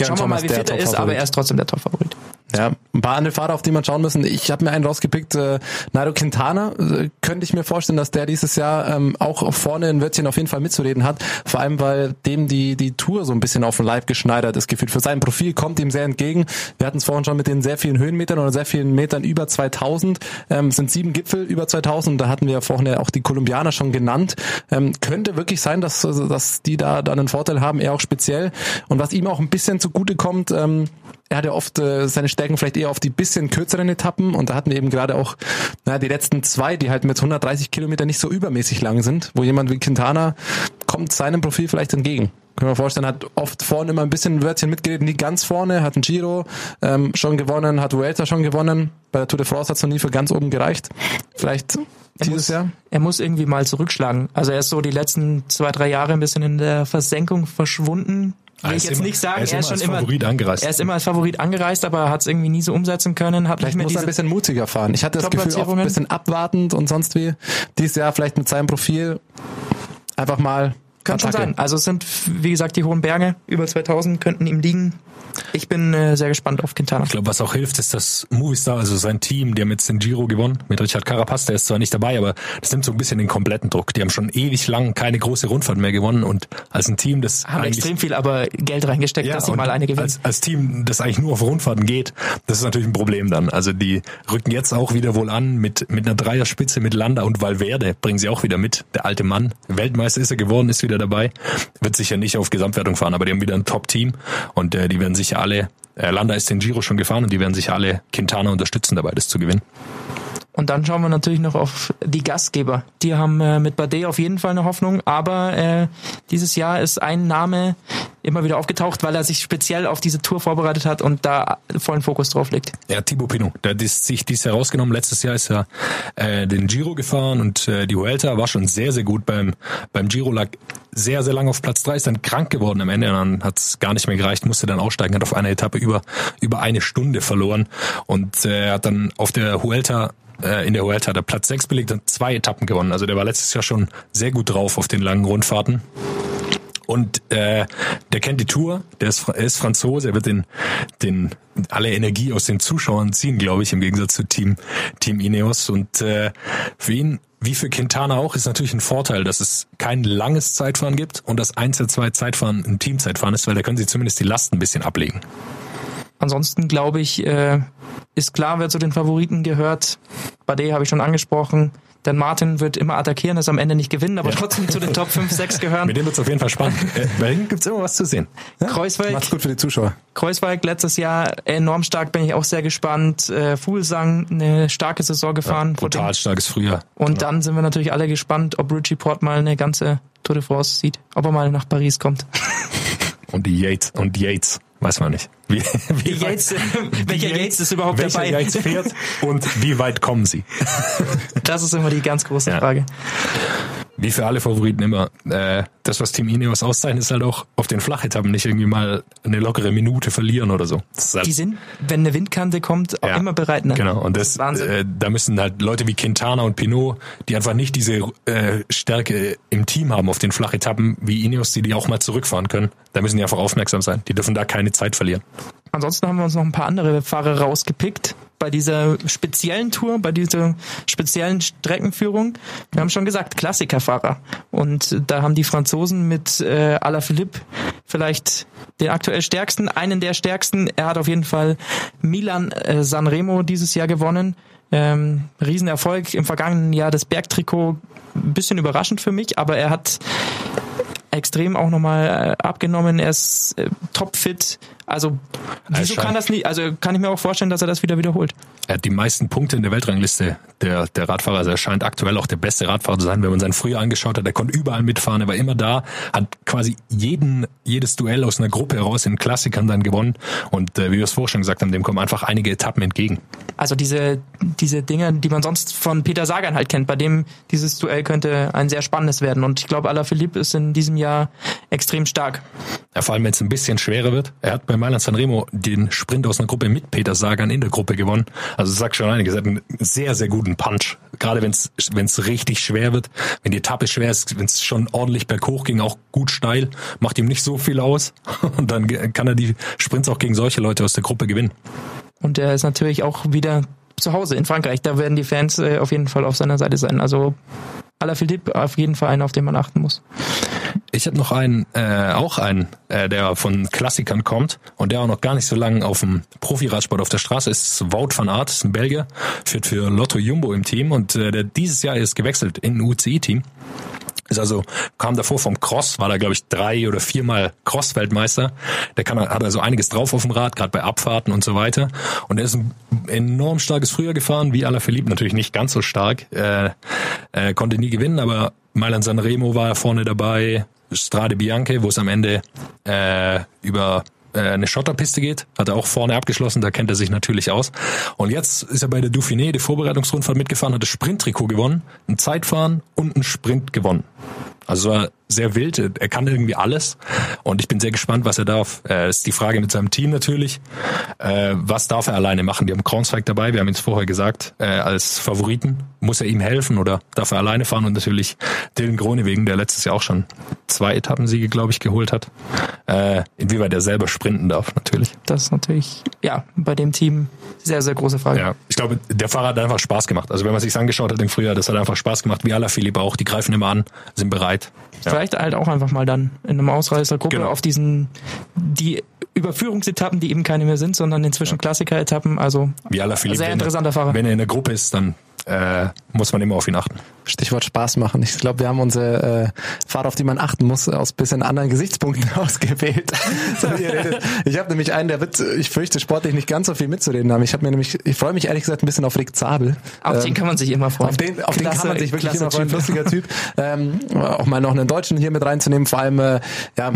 Garen schauen wir Thomas, mal, wie fit er ist, aber er ist trotzdem der Top-Favorit. Ja, ein paar andere Fahrer, auf die man schauen müssen. Ich habe mir einen rausgepickt, äh, Nairo Quintana. Äh, könnte ich mir vorstellen, dass der dieses Jahr ähm, auch vorne ein Wörtchen auf jeden Fall mitzureden hat. Vor allem, weil dem die die Tour so ein bisschen auf den Leib geschneidert ist gefühlt. Für sein Profil kommt ihm sehr entgegen. Wir hatten es vorhin schon mit den sehr vielen Höhenmetern oder sehr vielen Metern über 2000. Ähm, sind sieben Gipfel über 2000. Da hatten wir vorhin ja auch die Kolumbianer schon genannt. Ähm, könnte wirklich sein, dass, dass die da dann einen Vorteil haben, er auch speziell. Und was ihm auch ein bisschen zugute kommt, ähm, er hatte oft äh, seine Stärken vielleicht eher auf die bisschen kürzeren Etappen und da hatten wir eben gerade auch naja, die letzten zwei, die halt mit 130 Kilometer nicht so übermäßig lang sind, wo jemand wie Quintana kommt seinem Profil vielleicht entgegen. Können wir vorstellen, hat oft vorne immer ein bisschen ein Wörtchen mitgeredet, nie ganz vorne, hat ein Giro ähm, schon gewonnen, hat Vuelta schon gewonnen. Bei der Tour de France hat es noch nie für ganz oben gereicht. Vielleicht Er dieses muss, Jahr. er muss irgendwie mal zurückschlagen. Also er ist so die letzten zwei, drei Jahre ein bisschen in der Versenkung verschwunden. Will Er ich ist jetzt immer- nicht sagen, er ist immer schon als immer Favorit angereist. Er ist immer als Favorit angereist, aber hat es irgendwie nie so umsetzen können, hat Vielleicht muss er ein bisschen mutiger fahren. Ich hatte das Gefühl, auch ein bisschen abwartend und sonst wie. Dieses Jahr vielleicht mit seinem Profil einfach mal Kann schon sein. Also es sind, wie gesagt, die hohen Berge, über 2000 könnten ihm liegen. Ich bin äh, sehr gespannt auf Quintana. Ich glaube, was auch hilft, ist das Movistar, also sein Team, die haben jetzt den Giro gewonnen mit Richard Carapaz, der ist zwar nicht dabei, aber das nimmt so ein bisschen den kompletten Druck. Die haben schon ewig lang keine große Rundfahrt mehr gewonnen und als ein Team, das Haben extrem viel aber Geld reingesteckt, dass sie mal eine gewinnen. Als, als Team, das eigentlich nur auf Rundfahrten geht, das ist natürlich ein Problem dann. Also die rücken jetzt auch wieder wohl an mit, mit einer Dreierspitze mit Landa und Valverde, bringen sie auch wieder mit. Der alte Mann, Weltmeister ist er geworden, ist wieder dabei. Wird sicher nicht auf Gesamtwertung fahren, aber die haben wieder ein Top-Team und äh, die werden sicher alle, äh, Landa ist den Giro schon gefahren und die werden sicher alle Quintana unterstützen dabei, das zu gewinnen. Und dann schauen wir natürlich noch auf die Gastgeber. Die haben äh, mit Bardet auf jeden Fall eine Hoffnung, aber äh, dieses Jahr ist ein Name immer wieder aufgetaucht, weil er sich speziell auf diese Tour vorbereitet hat und da vollen Fokus drauf legt. Ja, Thibaut Pinot, der hat sich dies Jahr rausgenommen. Letztes Jahr ist er äh, den Giro gefahren und äh, die Vuelta war schon sehr, sehr gut beim, beim Giro, lag sehr, sehr lange auf Platz drei, ist dann krank geworden am Ende und dann hat es gar nicht mehr gereicht, musste dann aussteigen, hat auf einer Etappe über, über eine Stunde verloren und äh, hat dann auf der Vuelta äh, in der Vuelta hat er Platz sechs belegt und zwei Etappen gewonnen. Also der war letztes Jahr schon sehr gut drauf auf den langen Rundfahrten. Und äh, der kennt die Tour, der ist, er ist Franzose, er wird den, den alle Energie aus den Zuschauern ziehen, glaube ich, im Gegensatz zu Team, Team Ineos. Und äh, für ihn, wie für Quintana auch, ist natürlich ein Vorteil, dass es kein langes Zeitfahren gibt und das Einzel zwei Zeitfahren ein Teamzeitfahren ist, weil da können sie zumindest die Last ein bisschen ablegen. Ansonsten glaube ich, äh, ist klar, wer zu den Favoriten gehört. Bardet habe ich schon angesprochen. Denn Martin wird immer attackieren, es am Ende nicht gewinnen, aber trotzdem zu den Top 5, 6 gehören. Mit dem wird es auf jeden Fall spannend. Bei ihm gibt's immer was zu sehen. Kreuzweig, Macht's gut für die Zuschauer. Kreuzweig letztes Jahr enorm stark, bin ich auch sehr gespannt. Äh, Fuglsang eine starke Saison gefahren. Dem- Brutal starkes Frühjahr. Und dann sind wir natürlich alle gespannt, ob Richie Port mal eine ganze Tour de France sieht, ob er mal nach Paris kommt. Und die Yates, und Yates, weiß man nicht. Wie, wie Yates, welcher Yates ist überhaupt welcher dabei? Yates fährt und wie weit kommen sie? Das ist immer die ganz große Ja. Frage. Wie für alle Favoriten immer. Äh, das, was Team Ineos auszeichnet, ist halt auch auf den Flachetappen nicht irgendwie mal eine lockere Minute verlieren oder so. Das halt, Die sind, wenn eine Windkante kommt, auch Ja, immer bereit. Ne? Genau, und das, Wahnsinn. äh, da müssen halt Leute wie Quintana und Pinot, die einfach nicht diese äh, Stärke im Team haben auf den Flachetappen, wie Ineos, die die auch mal zurückfahren können, da müssen die einfach aufmerksam sein. Die dürfen da keine Zeit verlieren. Ansonsten haben wir uns noch ein paar andere Fahrer rausgepickt bei dieser speziellen Tour, bei dieser speziellen Streckenführung. Wir haben schon gesagt, Klassikerfahrer. Und da haben die Franzosen mit äh, Alaphilippe vielleicht den aktuell stärksten, einen der stärksten. Er hat auf jeden Fall Milan äh, Sanremo dieses Jahr gewonnen. Ähm, Riesenerfolg im vergangenen Jahr das Bergtrikot. Ein bisschen überraschend für mich, aber er hat extrem auch nochmal äh, abgenommen. Er ist äh, topfit. Also wieso kann das nicht? Also kann ich mir auch vorstellen, dass er das wieder wiederholt. Er hat die meisten Punkte in der Weltrangliste der, der Radfahrer. Also er scheint aktuell auch der beste Radfahrer zu sein. Wenn man sein Frühjahr angeschaut hat, er konnte überall mitfahren, er war immer da, hat quasi jeden, jedes Duell aus einer Gruppe heraus in Klassikern dann gewonnen. Und äh, wie wir es vorher schon gesagt haben, dem kommen einfach einige Etappen entgegen. Also diese diese Dinge, die man sonst von Peter Sagan halt kennt, bei dem dieses Duell könnte ein sehr spannendes werden. Und ich glaube, Alaphilippe ist in diesem Jahr extrem stark. Ja, vor allem, wenn es ein bisschen schwerer wird. Er hat bei Mailand Sanremo den Sprint aus einer Gruppe mit Peter Sagan in der Gruppe gewonnen. Also sagt schon einiges. Er hat einen sehr, sehr guten Punch. Gerade wenn es richtig schwer wird, wenn die Etappe schwer ist, wenn es schon ordentlich berghoch ging, auch gut steil, macht ihm nicht so viel aus. Und dann kann er die Sprints auch gegen solche Leute aus der Gruppe gewinnen. Und er ist natürlich auch wieder zu Hause in Frankreich. Da werden die Fans äh, auf jeden Fall auf seiner Seite sein. Also Alaphilippe auf jeden Fall einer, auf den man achten muss. Ich habe noch einen, äh, auch einen, äh, der von Klassikern kommt und der auch noch gar nicht so lange auf dem Profi-Radsport auf der Straße ist. Wout van Aert, ist ein Belgier, führt für Lotto Jumbo im Team und äh, der dieses Jahr ist gewechselt in ein UCI-Team. Ist also, kam davor vom Cross, war da glaube ich drei oder viermal Cross-Weltmeister. Der kann, hat also einiges drauf auf dem Rad, gerade bei Abfahrten und so weiter. Und er ist ein enorm starkes Frühjahr gefahren, wie Alaphilippe natürlich nicht ganz so stark. Äh, äh, konnte nie gewinnen, aber Mailand Sanremo war vorne dabei, Strade Bianche, wo es am Ende äh, über eine Schotterpiste geht, hat er auch vorne abgeschlossen, da kennt er sich natürlich aus. Und jetzt ist er bei der Dauphiné, die Vorbereitungsrundfahrt mitgefahren, hat das Sprinttrikot gewonnen, ein Zeitfahren und ein Sprint gewonnen. Also war sehr wild, er kann irgendwie alles und ich bin sehr gespannt, was er darf. Äh, ist die Frage mit seinem Team natürlich, äh, was darf er alleine machen? Wir haben Kraunzweig dabei, wir haben es vorher gesagt, äh, als Favoriten. Muss er ihm helfen oder darf er alleine fahren? Und natürlich Dylan Gronewegen, der letztes Jahr auch schon zwei Etappensiege, glaube ich, geholt hat. Äh, inwieweit er selber sprinten darf, natürlich. Das ist natürlich, ja, bei dem Team sehr, sehr große Frage. Ja, ich glaube, der Fahrer hat einfach Spaß gemacht. Also wenn man sich angeschaut hat im Frühjahr, das hat einfach Spaß gemacht, wie Alaphilippe auch. Die greifen immer an, sind bereit. Ja. Vielleicht halt auch einfach mal dann in einem Ausreißergruppe Genau. auf diesen, die Überführungsetappen, die eben keine mehr sind, sondern inzwischen Klassiker-Etappen. Also Wie Alaphilippe. sehr er- interessanter Fahrer. Wenn er in der Gruppe ist, dann äh, muss man immer auf ihn achten. Stichwort Spaß machen. Ich glaube, wir haben unsere äh, Fahrer, auf die man achten muss, aus bisschen anderen Gesichtspunkten ausgewählt. So, ich habe nämlich einen, der wird, ich fürchte, sportlich nicht ganz so viel mitzureden haben. Ich habe mir nämlich, ich freue mich ehrlich gesagt ein bisschen auf Rick Zabel. auf Ähm, den kann man sich immer freuen. Auf den, auf den Klasse- kann man sich wirklich klasse immer freuen. Typ. Lustiger Typ. Ähm, auch mal noch einen Deutschen hier mit reinzunehmen. Vor allem, äh, ja,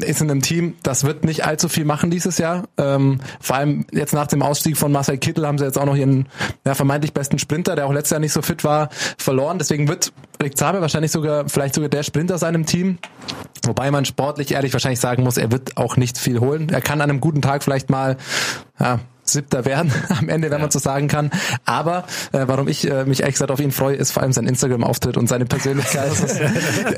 ist in einem Team, das wird nicht allzu viel machen dieses Jahr. Ähm, vor allem jetzt nach dem Ausstieg von Marcel Kittel haben sie jetzt auch noch ihren ja, vermeintlich besten Sprinter, der auch letztes Jahr nicht so fit war, verloren. Deswegen wird Rick Zabel wahrscheinlich sogar, vielleicht sogar der Sprinter seinem Team. Wobei man sportlich ehrlich wahrscheinlich sagen muss, er wird auch nicht viel holen. Er kann an einem guten Tag vielleicht mal ja, Siebter werden am Ende, wenn man so sagen kann. Aber äh, warum ich äh, mich ehrlich gesagt auf ihn freue, ist vor allem sein Instagram-Auftritt und seine Persönlichkeit. Es ist-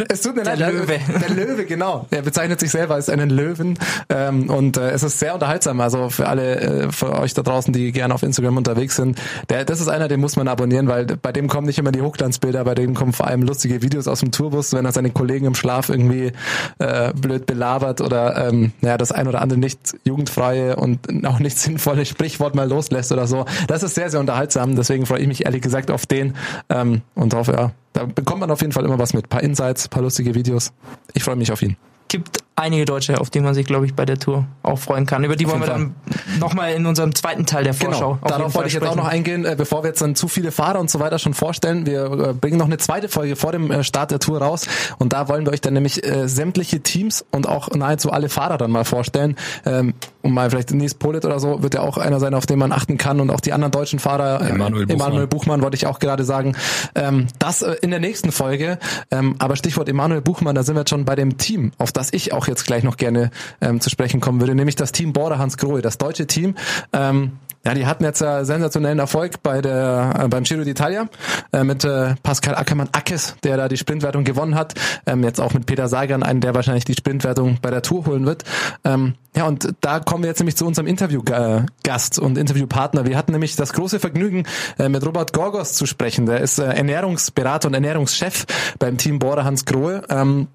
es tut mir Der leid. Löwe. Der Löwe, genau. Er bezeichnet sich selber als einen Löwen. Ähm, und äh, es ist sehr unterhaltsam. Also für alle äh, für euch da draußen, die gerne auf Instagram unterwegs sind, der, das ist einer, den muss man abonnieren, weil bei dem kommen nicht immer die Hochglanzbilder, bei dem kommen vor allem lustige Videos aus dem Tourbus, wenn er seine Kollegen im Schlaf irgendwie äh, blöd belabert oder ähm, ja, das ein oder andere nicht jugendfreie und auch nicht sinnvolle Sprichwort mal loslässt oder so. Das ist sehr, sehr unterhaltsam. Deswegen freue ich mich ehrlich gesagt auf den ähm, und hoffe, ja, da bekommt man auf jeden Fall immer was mit. Ein paar Insights, ein paar lustige Videos. Ich freue mich auf ihn. gibt einige Deutsche, auf die man sich, glaube ich, bei der Tour auch freuen kann. Über die wollen wir dann nochmal in unserem zweiten Teil der Vorschau Genau, auf jeden darauf Fall wollte ich jetzt auch noch eingehen, äh, bevor wir jetzt dann zu viele Fahrer und so weiter schon vorstellen. Wir äh, bringen noch eine zweite Folge vor dem äh, Start der Tour raus und da wollen wir euch dann nämlich äh, sämtliche Teams und auch nahezu alle Fahrer dann mal vorstellen. Ähm, und mal vielleicht Nils Polit oder so wird ja auch einer sein, auf den man achten kann und auch die anderen deutschen Fahrer. äh, Emanuel Buchmann. Emanuel Buchmann wollte ich auch gerade sagen. Ähm, das äh, in der nächsten Folge. Ähm, aber Stichwort Emanuel Buchmann, da sind wir jetzt schon bei dem Team, auf das ich auch jetzt gleich noch gerne ähm, zu sprechen kommen würde, nämlich das Team Border Hans Grohe, das deutsche Team. Ähm, ja, die hatten jetzt äh, sensationellen Erfolg bei der äh, beim Giro d'Italia äh, mit äh, Pascal Ackermann Ackes, der da die Sprintwertung gewonnen hat. Ähm, jetzt auch mit Peter Sagan, einen, der wahrscheinlich die Sprintwertung bei der Tour holen wird. Ähm, ja, und da kommen wir jetzt nämlich zu unserem Interviewgast und Interviewpartner. Wir hatten nämlich das große Vergnügen, äh, mit Robert Gorgos zu sprechen. Der ist äh, Ernährungsberater und Ernährungschef beim Team Border Hans Grohe. Ähm,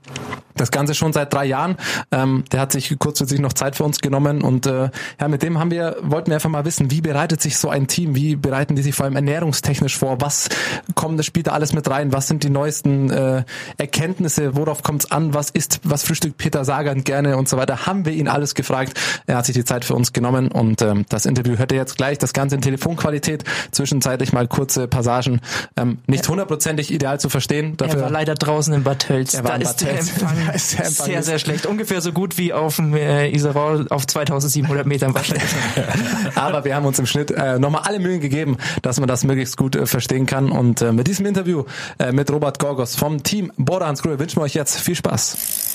das Ganze schon seit drei Jahren. Ähm, der hat sich kurzfristig noch Zeit für uns genommen und äh, ja, mit dem haben wir wollten wir einfach mal wissen, wie bereitet sich so ein Team, wie bereiten die sich vor allem ernährungstechnisch vor, was kommt, das spielt da alles mit rein, was sind die neuesten äh, Erkenntnisse, worauf kommt es an, was ist, was frühstückt Peter Sagan gerne und so weiter, haben wir ihn alles gefragt. Er hat sich die Zeit für uns genommen und ähm, das Interview hört ihr jetzt gleich, das Ganze in Telefonqualität, zwischenzeitlich mal kurze Passagen, ähm, nicht hundertprozentig ideal zu verstehen. Er Dafür war leider draußen in Bad. Er war da in ist der. Empfang sehr, sehr schlecht. Ungefähr so gut wie auf dem äh, Iserau auf 2700 Metern wahrscheinlich. Aber wir haben uns im Schnitt äh, nochmal alle Mühen gegeben, dass man das möglichst gut äh, verstehen kann. Und äh, mit diesem Interview äh, mit Robert Gorgos vom Team Border Hans Grohe wünschen wir euch jetzt viel Spaß.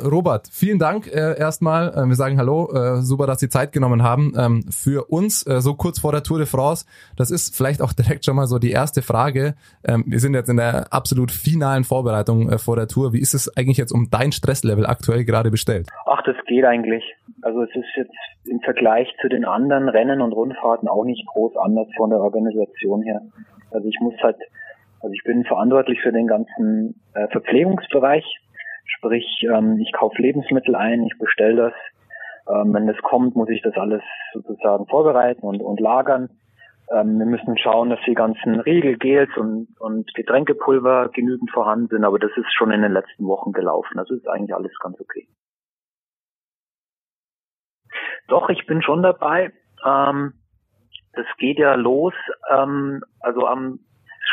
Robert, vielen Dank äh, erstmal. Äh, wir sagen Hallo. Äh, super, dass Sie Zeit genommen haben. Ähm, für uns, äh, so kurz vor der Tour de France, das ist vielleicht auch direkt schon mal so die erste Frage. Ähm, wir sind jetzt in der absolut finalen Vorbereitung äh, vor der Tour. Wie ist es eigentlich jetzt um dein Stresslevel aktuell gerade bestellt? Ach, das geht eigentlich. Also es ist jetzt im Vergleich zu den anderen Rennen und Rundfahrten auch nicht groß anders von der Organisation her. Also ich muss halt, also ich bin verantwortlich für den ganzen äh, Verpflegungsbereich Sprich, ähm, ich kaufe Lebensmittel ein, ich bestelle das. Ähm, wenn das kommt, muss ich das alles sozusagen vorbereiten und, und lagern. Ähm, wir müssen schauen, dass die ganzen Riegel, Gels und, und Getränkepulver genügend vorhanden sind, aber das ist schon in den letzten Wochen gelaufen. Also ist eigentlich alles ganz okay. Doch, ich bin schon dabei. Ähm, das geht ja los. Ähm, also am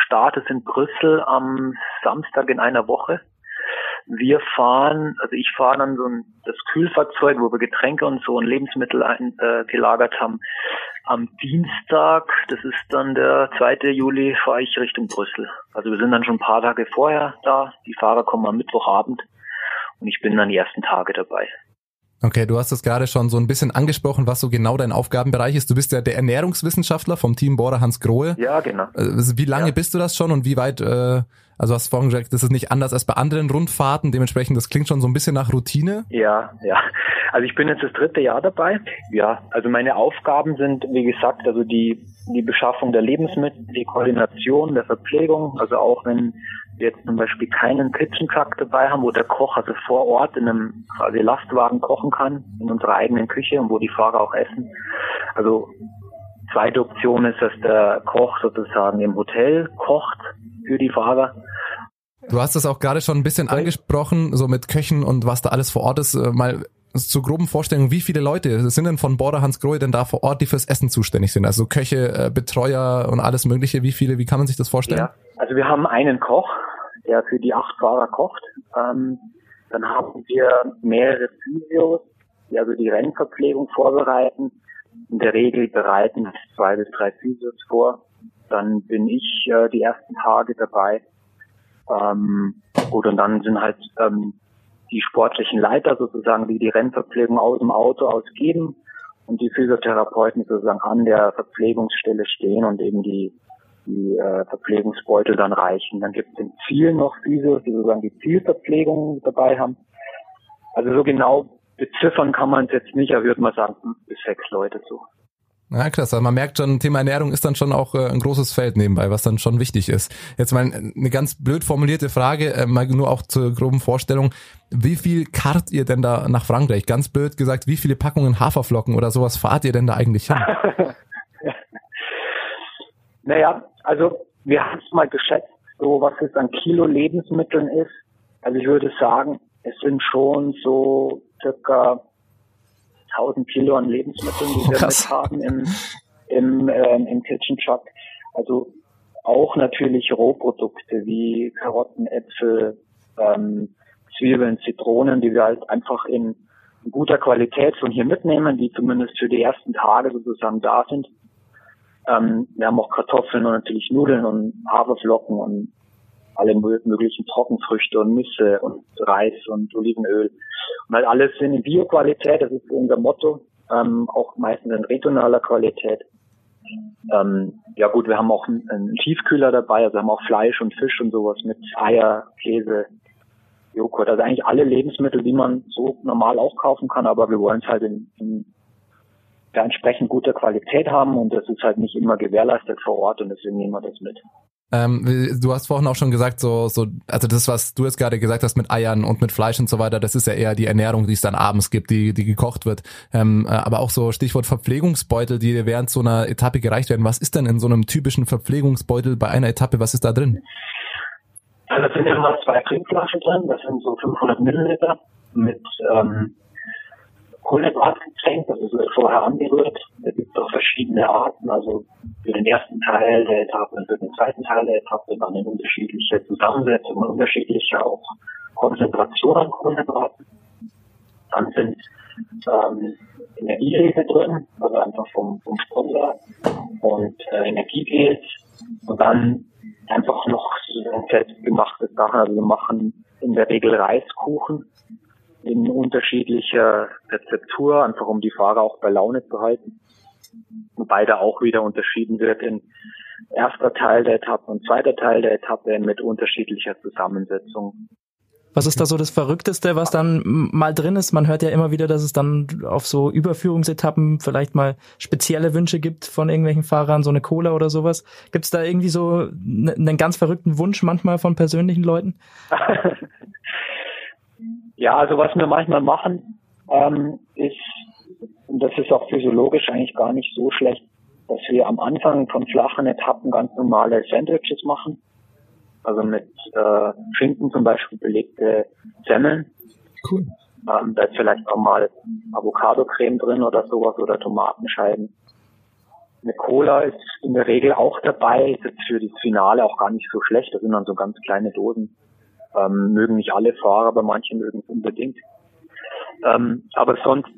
Start ist in Brüssel am Samstag in einer Woche. Wir fahren, also ich fahre dann so ein, das Kühlfahrzeug, wo wir Getränke und so und Lebensmittel ein, äh, gelagert haben. Am Dienstag, das ist dann der 2. Juli, fahre ich Richtung Brüssel. Also wir sind dann schon ein paar Tage vorher da. Die Fahrer kommen am Mittwochabend und ich bin dann die ersten Tage dabei. Okay, du hast das gerade schon so ein bisschen angesprochen, was so genau dein Aufgabenbereich ist. Du bist ja der Ernährungswissenschaftler vom Team Bohrer Hans Grohe. Ja, genau. Also wie lange ja. bist du das schon und wie weit, äh, also hast du vorhin gesagt, das ist nicht anders als bei anderen Rundfahrten, dementsprechend, das klingt schon so ein bisschen nach Routine. Ja, ja. Also ich bin jetzt das dritte Jahr dabei. Ja, also meine Aufgaben sind, wie gesagt, also die, die Beschaffung der Lebensmittel, die Koordination der Verpflegung, also auch wenn wir jetzt zum Beispiel keinen Kitchen Truck dabei haben, wo der Koch also vor Ort in einem quasi Lastwagen kochen kann, in unserer eigenen Küche und wo die Fahrer auch essen. Also zweite Option ist, dass der Koch sozusagen im Hotel kocht für die Fahrer. Du hast das auch gerade schon ein bisschen angesprochen, so mit Köchen und was da alles vor Ort ist. Äh, mal zur groben Vorstellung, wie viele Leute sind denn von Border Hans Grohe denn da vor Ort, die fürs Essen zuständig sind? Also Köche, äh, Betreuer und alles mögliche. Wie viele, wie kann man sich das vorstellen? Ja, also wir haben einen Koch, der für die acht Fahrer kocht. Ähm, dann haben wir mehrere Physios, die also die Rennverpflegung vorbereiten. In der Regel bereiten zwei bis drei Physios vor. Dann bin ich äh, die ersten Tage dabei. Ähm, gut, und dann sind halt ähm, die sportlichen Leiter sozusagen, die die Rennverpflegung aus dem Auto ausgeben und die Physiotherapeuten sozusagen an der Verpflegungsstelle stehen und eben die die äh, Verpflegungsbeutel dann reichen. Dann gibt es im Ziel noch Physios, die sozusagen die Zielverpflegung dabei haben. Also so genau beziffern kann man es jetzt nicht, aber würde man sagen, bis sechs Leute so. Ja, klasse. Also man merkt schon, Thema Ernährung ist dann schon auch äh, ein großes Feld nebenbei, was dann schon wichtig ist. Jetzt mal eine ganz blöd formulierte Frage, äh, mal nur auch zur groben Vorstellung. Wie viel kart ihr denn da nach Frankreich? Ganz blöd gesagt, wie viele Packungen Haferflocken oder sowas fahrt ihr denn da eigentlich hin? naja, also wir haben es mal geschätzt, so was es an Kilo Lebensmitteln ist. Also ich würde sagen, es sind schon so circa 1000 Kilo an Lebensmitteln, die wir mit haben im, im, ähm, im Kitchen Truck. Also auch natürlich Rohprodukte wie Karotten, Äpfel, ähm, Zwiebeln, Zitronen, die wir halt einfach in guter Qualität von hier mitnehmen, die zumindest für die ersten Tage sozusagen da sind. Ähm, wir haben auch Kartoffeln und natürlich Nudeln und Haferflocken und alle möglichen Trockenfrüchte und Nüsse und Reis und Olivenöl. Und halt alles in Bioqualität, das ist unser Motto, ähm, auch meistens in regionaler Qualität. Ähm, ja gut, wir haben auch einen, Tiefkühler dabei, also haben auch Fleisch und Fisch und sowas mit Eier, Käse, Joghurt. Also eigentlich alle Lebensmittel, die man so normal auch kaufen kann, aber wir wollen es halt in, in ja, entsprechend guter Qualität haben und das ist halt nicht immer gewährleistet vor Ort und deswegen nehmen wir das mit. Ähm, du hast vorhin auch schon gesagt, so, so, also das, was du jetzt gerade gesagt hast mit Eiern und mit Fleisch und so weiter, das ist ja eher die Ernährung, die es dann abends gibt, die, die gekocht wird. Ähm, äh, aber auch so Stichwort Verpflegungsbeutel, die während so einer Etappe gereicht werden. Was ist denn in so einem typischen Verpflegungsbeutel bei einer Etappe? Was ist da drin? Also da sind immer zwei Trinkflaschen drin, das sind so 500 Milliliter mit ähm, Kohlenhydratgetränk, das ist vorher angerührt. Da gibt es auch verschiedene Arten, also für den ersten Teil der Etappe und für den zweiten Teil der Etappe dann in unterschiedliche Zusammensetzungen, unterschiedliche auch Konzentrationen an Kohlenhydraten. Dann sind ähm, Energieriegel drin, also einfach vom, vom Sponsor und äh, Energiegels und dann einfach noch selbstgemachte Sachen. Also wir machen in der Regel Reiskuchen in unterschiedlicher Rezeptur, einfach um die Fahrer auch bei Laune zu halten. Wobei da auch wieder unterschieden wird in erster Teil der Etappe und zweiter Teil der Etappe mit unterschiedlicher Zusammensetzung. Was ist da so das Verrückteste, was dann mal drin ist? Man hört ja immer wieder, dass es dann auf so Überführungsetappen vielleicht mal spezielle Wünsche gibt von irgendwelchen Fahrern, so eine Cola oder sowas. Gibt es da irgendwie so einen ganz verrückten Wunsch manchmal von persönlichen Leuten? ja, also was wir manchmal machen, ähm, ist, und das ist auch physiologisch eigentlich gar nicht so schlecht, dass wir am Anfang von flachen Etappen ganz normale Sandwiches machen also mit äh, Schinken zum Beispiel belegte Semmeln. Cool. Ähm, da ist vielleicht auch mal Avocado-Creme drin oder sowas oder Tomatenscheiben. Eine Cola ist in der Regel auch dabei, ist jetzt für das Finale auch gar nicht so schlecht. Das sind dann so ganz kleine Dosen. Ähm, mögen nicht alle Fahrer, aber manche mögen es unbedingt. Ähm, aber sonst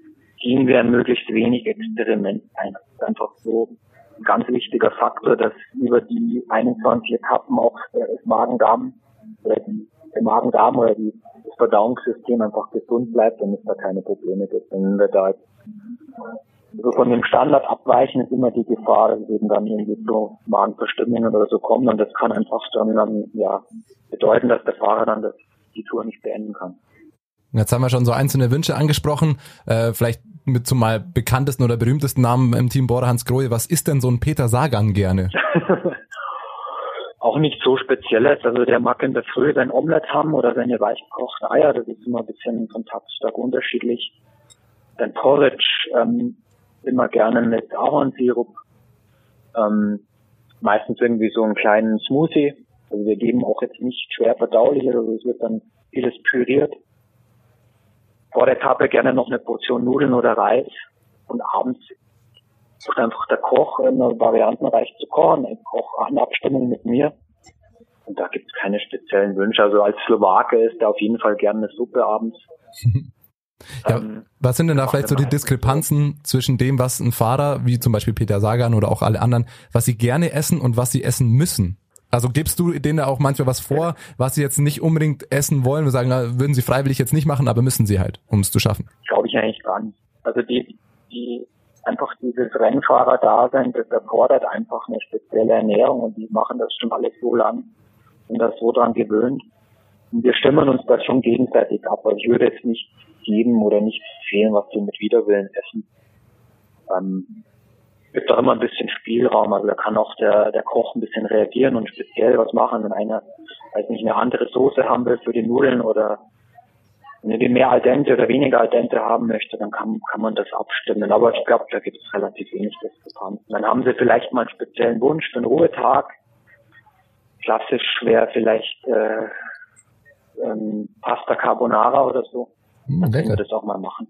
gehen wir möglichst wenig Experiment ein. Einfach so ein ganz wichtiger Faktor, dass über die 21 Etappen auch das Magen-Darm der Magen-Darm oder die, das Verdauungssystem einfach gesund bleibt und es da keine Probleme gibt. Wenn wir da so von dem Standard abweichen, ist immer die Gefahr, dass eben dann irgendwie so Magenverstimmungen oder so kommen und das kann einfach dann, dann ja, bedeuten, dass der Fahrer dann das, die Tour nicht beenden kann. Jetzt haben wir schon so einzelne Wünsche angesprochen. Äh, vielleicht mit zum mal bekanntesten oder berühmtesten Namen im Team Border Hans Grohe. Was ist denn so ein Peter Sagan gerne? Auch nicht so spezielles. Also der mag in der Früh sein Omelett haben oder seine weichgekochten Eier. Das ist immer ein bisschen von Tag zu Tag unterschiedlich. Dann Porridge ähm, immer gerne mit Ahornsirup. Ähm, meistens irgendwie so einen kleinen Smoothie. Also wir geben auch jetzt nicht schwer verdaulich, also es wird dann vieles püriert vor der Etappe gerne noch eine Portion Nudeln oder Reis und abends sucht einfach der Koch eine variantenreich zu kochen. Er kocht in Abstimmung mit mir. Und da gibt es keine speziellen Wünsche. Also als Slowake ist er auf jeden Fall gerne eine Suppe abends. Ja, ähm, was sind denn da vielleicht so die Diskrepanzen zwischen dem, was ein Fahrer, wie zum Beispiel Peter Sagan oder auch alle anderen, was sie gerne essen und was sie essen müssen? Also gibst du denen auch manchmal was vor, was sie jetzt nicht unbedingt essen wollen? Wir sagen, würden sie freiwillig jetzt nicht machen, aber müssen sie halt, um es zu schaffen. Glaube ich eigentlich gar nicht. Also die, die einfach dieses Rennfahrer-Dasein, das erfordert einfach eine spezielle Ernährung und die machen das schon alles so lang und das so dran gewöhnt. Und wir stimmen uns das schon gegenseitig ab. Also ich würde jetzt nicht geben oder nicht empfehlen, was sie mit Widerwillen essen. Ähm, gibt auch immer ein bisschen Spielraum. Also da kann auch der, der Koch ein bisschen reagieren und speziell was machen, wenn einer, weiß nicht, eine andere Soße haben will für die Nudeln oder wenn er mehr al dente oder weniger al dente haben möchte, dann kann, kann man das abstimmen. Aber ich glaube, da gibt es relativ wenig Diskrepanzen. Dann haben sie vielleicht mal einen speziellen Wunsch für einen Ruhetag. Klassisch wäre vielleicht äh, ähm, Pasta Carbonara oder so. Hm, wir das auch mal machen.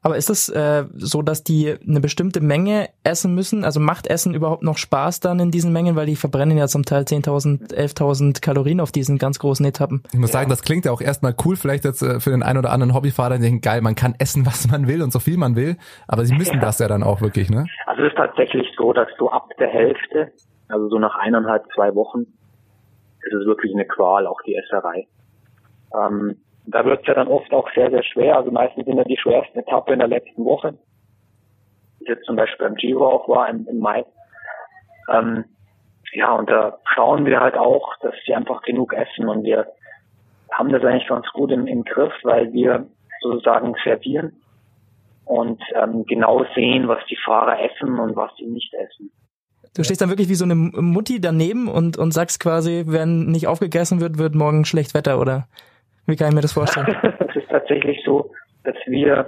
Aber ist es äh, so, dass die eine bestimmte Menge essen müssen? Also macht Essen überhaupt noch Spaß dann in diesen Mengen? Weil die verbrennen ja zum Teil 10.000, 11.000 Kalorien auf diesen ganz großen Etappen. Ich muss sagen, das klingt ja auch erstmal cool, vielleicht jetzt äh, für den einen oder anderen Hobbyfahrer, die denken, geil, man kann essen, was man will und so viel man will, aber sie müssen ja. das ja dann auch wirklich, ne? Also es ist tatsächlich so, dass du ab der Hälfte, also so nach eineinhalb, zwei Wochen, ist es wirklich eine Qual, auch die Esserei. Ähm, da wird es ja dann oft auch sehr, sehr schwer. Also meistens sind ja die schwersten Etappen in der letzten Woche. Jetzt zum Beispiel beim Giro auch war im, im Mai. Ähm, ja, und da schauen wir halt auch, dass sie einfach genug essen und wir haben das eigentlich ganz gut im, im Griff, weil wir sozusagen servieren und ähm, genau sehen, was die Fahrer essen und was sie nicht essen. Du stehst dann wirklich wie so eine Mutti daneben und, und sagst quasi, wenn nicht aufgegessen wird, wird morgen schlecht Wetter, oder? Wie kann ich mir das vorstellen? es ist tatsächlich so, dass wir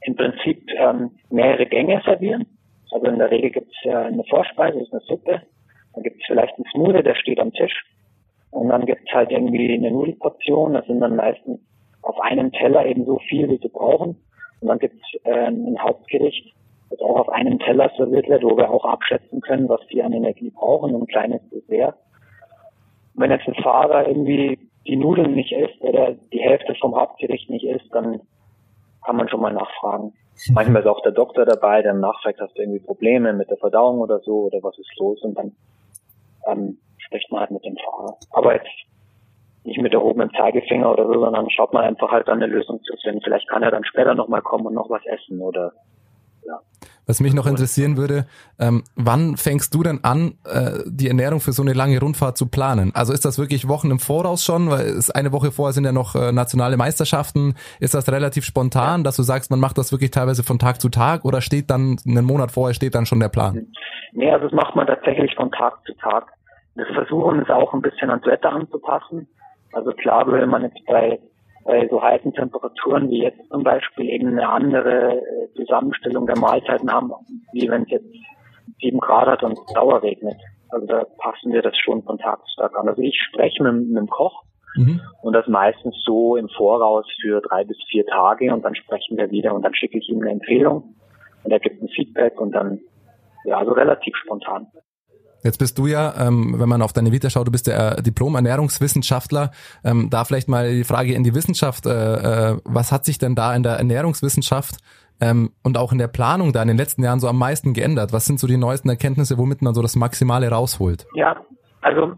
im Prinzip ähm, mehrere Gänge servieren. Also in der Regel gibt es ja eine Vorspeise, das ist eine Suppe. Dann gibt es vielleicht einen Smoothie, der steht am Tisch. Und dann gibt es halt irgendwie eine Nudelportion. Das sind dann meistens auf einem Teller eben so viel, wie sie brauchen. Und dann gibt es äh, ein Hauptgericht, das auch auf einem Teller serviert wird, wo wir auch abschätzen können, was die an Energie brauchen, ein kleines Dessert. wenn jetzt ein Fahrer irgendwie die Nudeln nicht isst oder die Hälfte vom Hauptgericht nicht isst, dann kann man schon mal nachfragen. Manchmal ist auch der Doktor dabei, der nachfragt, hast du irgendwie Probleme mit der Verdauung oder so oder was ist los und dann ähm, spricht man halt mit dem Fahrer. Aber jetzt nicht mit erhobenem Zeigefinger oder so, sondern schaut man einfach halt dann eine Lösung zu finden. Vielleicht kann er dann später nochmal kommen und noch was essen oder ja. Was mich noch interessieren würde, ähm, wann fängst du denn an, äh, die Ernährung für so eine lange Rundfahrt zu planen? Also ist das wirklich Wochen im Voraus schon? Weil es eine Woche vorher sind ja noch äh, nationale Meisterschaften. Ist das relativ spontan, ja. dass du sagst, man macht das wirklich teilweise von Tag zu Tag oder steht dann einen Monat vorher steht dann schon der Plan? Nee, also das macht man tatsächlich von Tag zu Tag. Wir versuchen es auch ein bisschen ans Wetter anzupassen. Also klar würde man jetzt bei bei so heißen Temperaturen wie jetzt zum Beispiel eben eine andere äh, Zusammenstellung der Mahlzeiten haben, wie wenn es jetzt sieben Grad hat und Dauer regnet. Also da passen wir das schon von Tag zu Tag an. Also ich spreche mit, mit dem Koch mhm. und das meistens so im Voraus für drei bis vier Tage und dann sprechen wir wieder und dann schicke ich ihm eine Empfehlung und er gibt ein Feedback und dann ja, also relativ spontan. Jetzt bist du ja, ähm, wenn man auf deine Vita schaut, du bist ja Diplom-Ernährungswissenschaftler. Ähm, da vielleicht mal die Frage in die Wissenschaft. Äh, äh, was hat sich denn da in der Ernährungswissenschaft ähm, und auch in der Planung da in den letzten Jahren so am meisten geändert? Was sind so die neuesten Erkenntnisse, womit man so das Maximale rausholt? Ja, also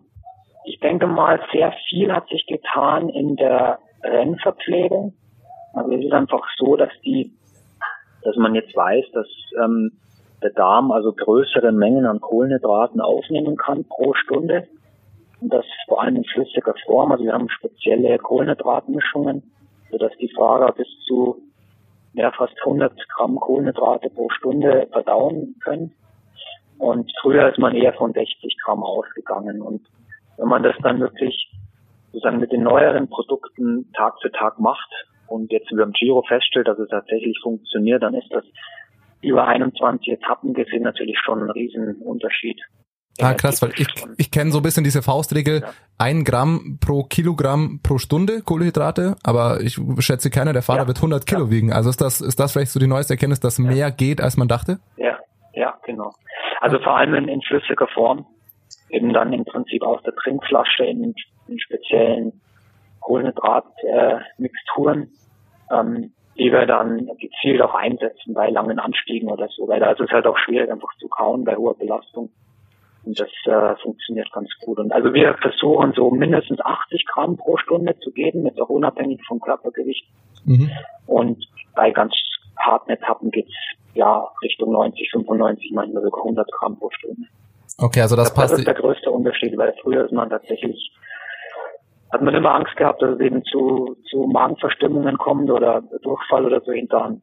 ich denke mal, sehr viel hat sich getan in der Rennverpflegung. Also es ist einfach so, dass die, dass man jetzt weiß, dass ähm, der Darm also größere Mengen an Kohlenhydraten aufnehmen kann pro Stunde. Und das vor allem in flüssiger Form. Also wir haben spezielle Kohlenhydratmischungen, sodass die Fahrer bis zu ja, fast 100 Gramm Kohlenhydrate pro Stunde verdauen können. Und früher ist man eher von 60 Gramm ausgegangen. Und wenn man das dann wirklich sozusagen mit den neueren Produkten Tag für Tag macht und jetzt über dem Giro feststellt, dass es tatsächlich funktioniert, dann ist das über 21 Etappen gesehen natürlich schon ein Riesenunterschied. Ah, krass, weil ich, ich kenne so ein bisschen diese Faustregel, ja. ein Gramm pro Kilogramm pro Stunde Kohlenhydrate, aber ich schätze keiner der Fahrer ja. wird 100 Kilo ja. wiegen. Also ist das, ist das vielleicht so die neueste Erkenntnis, dass mehr geht, als man dachte? Ja, ja, genau. Also vor allem in, in flüssiger Form, eben dann im Prinzip aus der Trinkflasche in, in speziellen Kohlenhydratmixturen. Äh, ähm, die wir dann gezielt auch einsetzen bei langen Anstiegen oder so, weil da ist es halt auch schwierig einfach zu kauen bei hoher Belastung. Und das äh, funktioniert ganz gut. Und also wir versuchen so mindestens 80 Gramm pro Stunde zu geben, jetzt auch unabhängig vom Körpergewicht. Mhm. Und bei ganz harten Etappen geht's ja Richtung 90, 95, manchmal sogar 100 Gramm pro Stunde. Okay, also das, das passt. Das ist der größte Unterschied, weil früher ist man tatsächlich hat man immer Angst gehabt, dass es eben zu, zu Magenverstimmungen kommt oder Durchfall oder so hinterher,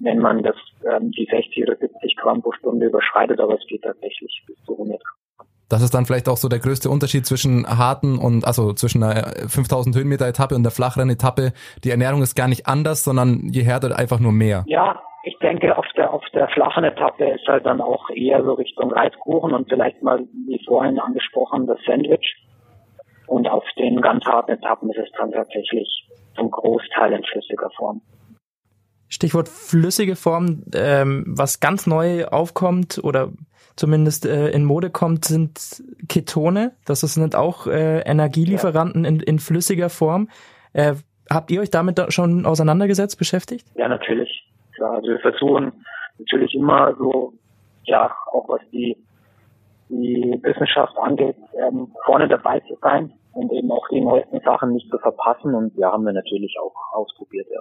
wenn man das, ähm, die 60 oder 70 Gramm pro Stunde überschreitet, aber es geht tatsächlich bis zu 100 Gramm. Das ist dann vielleicht auch so der größte Unterschied zwischen harten und, also zwischen einer 5000 Höhenmeter Etappe und der flacheren Etappe. Die Ernährung ist gar nicht anders, sondern je härter einfach nur mehr. Ja, ich denke, auf der, auf der flachen Etappe ist halt dann auch eher so Richtung Reiskuchen und vielleicht mal, wie vorhin angesprochen, das Sandwich. Und auf den ganz harten Etappen ist es dann tatsächlich zum Großteil in flüssiger Form. Stichwort flüssige Form, ähm, was ganz neu aufkommt oder zumindest äh, in Mode kommt, sind Ketone. Das sind auch äh, Energielieferanten ja. in, in flüssiger Form. Äh, habt ihr euch damit schon auseinandergesetzt, beschäftigt? Ja, natürlich. Klar, also wir versuchen natürlich immer so, ja, auch was die die Wissenschaft angeht, ähm, vorne dabei zu sein und eben auch die neuesten Sachen nicht zu verpassen. Und ja, haben wir natürlich auch ausprobiert, ja.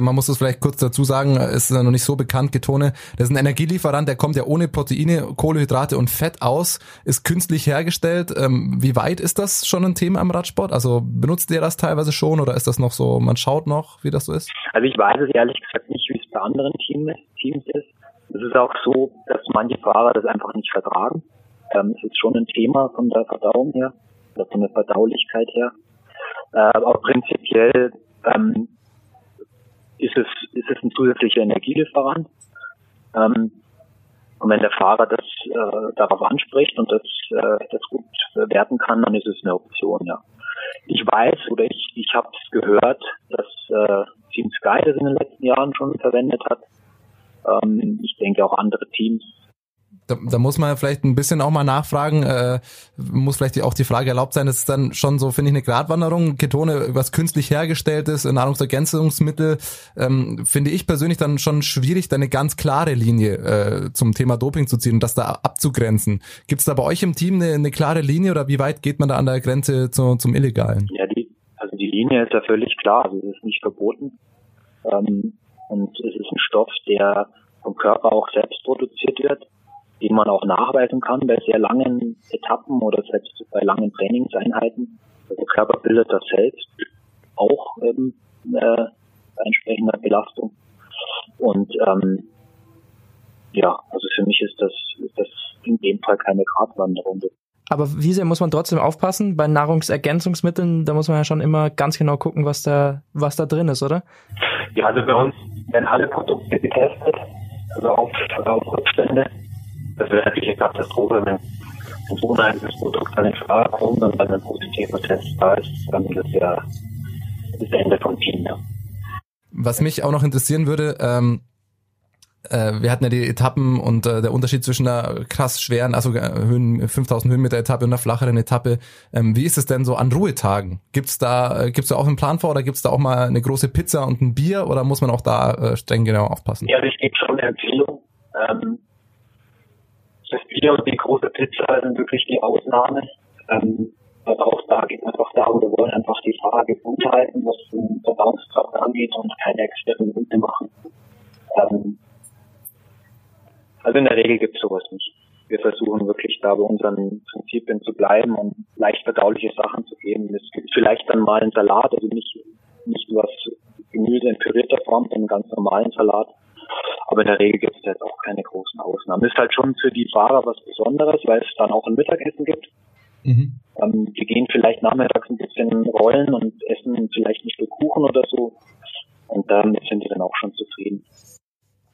Man muss es vielleicht kurz dazu sagen, ist noch nicht so bekannt, Ketone. Das ist ein Energielieferant, der kommt ja ohne Proteine, Kohlenhydrate und Fett aus, ist künstlich hergestellt. Ähm, wie weit ist das schon ein Thema am Radsport? Also benutzt ihr das teilweise schon oder ist das noch so, man schaut noch, wie das so ist? Also ich weiß es ehrlich gesagt nicht, wie es bei anderen Teams, Teams ist. Es ist auch so, dass manche Fahrer das einfach nicht vertragen. Ähm, es ist schon ein Thema von der Verdauung her oder von der Verdaulichkeit her. Äh, aber prinzipiell ähm, ist es ist es ein zusätzlicher Energielieferant. Ähm, und wenn der Fahrer das äh, darauf anspricht und das, äh, das gut werten kann, dann ist es eine Option, ja. Ich weiß oder ich, ich habe gehört, dass äh, Team Sky das in den letzten Jahren schon verwendet hat. Ähm, ich denke auch andere Teams da, da muss man vielleicht ein bisschen auch mal nachfragen, äh, muss vielleicht auch die Frage erlaubt sein, das ist dann schon so, finde ich, eine Gratwanderung. Ketone, was künstlich hergestellt ist, Nahrungsergänzungsmittel, ähm, finde ich persönlich dann schon schwierig, da eine ganz klare Linie äh, zum Thema Doping zu ziehen und das da abzugrenzen. Gibt es da bei euch im Team eine, eine klare Linie oder wie weit geht man da an der Grenze zu, zum Illegalen? Ja, die, Die Linie ist ja völlig klar, also es ist nicht verboten. Ähm, und es ist ein Stoff, der vom Körper auch selbst produziert wird, den man auch nachweisen kann bei sehr langen Etappen oder selbst bei langen Trainingseinheiten. Also der Körper bildet das selbst auch ähm, äh, bei entsprechender Belastung. Und ähm, ja, also für mich ist das, ist das in dem Fall keine Gratwanderung. Aber wie sehr muss man trotzdem aufpassen? Bei Nahrungsergänzungsmitteln, da muss man ja schon immer ganz genau gucken, was da, was da drin ist, oder? Ja, also bei uns werden alle Produkte getestet, also auf, auf Rückstände. Das wäre natürlich eine Katastrophe, wenn ein so ein Produkt dann in Frage kommt und dann ein positiver Test da ist, dann ist das ja das Ende Team. Ja. Was mich auch noch interessieren würde, ähm, äh, wir hatten ja die Etappen und äh, der Unterschied zwischen einer krass schweren, also äh, Höhen, 5000 Höhenmeter Etappe und einer flacheren Etappe. Ähm, wie ist es denn so an Ruhetagen? Gibt's da, äh, gibt's da auch einen Plan vor oder gibt's da auch mal eine große Pizza und ein Bier oder muss man auch da äh, streng genau aufpassen? Ja, das gibt schon eine Empfehlung. Ähm, das Bier und die große Pizza sind wirklich die Ausnahme. Ähm, auch da geht es einfach darum, wir wollen einfach die Fahrer gesund halten, was den Verdauungskraft angeht und keine Experimente machen. Ähm, also in der Regel gibt es sowas nicht. Wir versuchen wirklich da bei unseren Prinzipien zu bleiben und leicht verdauliche Sachen zu geben. Es gibt vielleicht dann mal einen Salat, also nicht, nicht was Gemüse in pürierter Form, sondern einen ganz normalen Salat. Aber in der Regel gibt es jetzt auch keine großen Ausnahmen. Ist halt schon für die Fahrer was Besonderes, weil es dann auch ein Mittagessen gibt. Mhm. Ähm, die gehen vielleicht nachmittags ein bisschen rollen und essen vielleicht nicht nur Kuchen oder so. Und damit sind die dann auch schon zufrieden.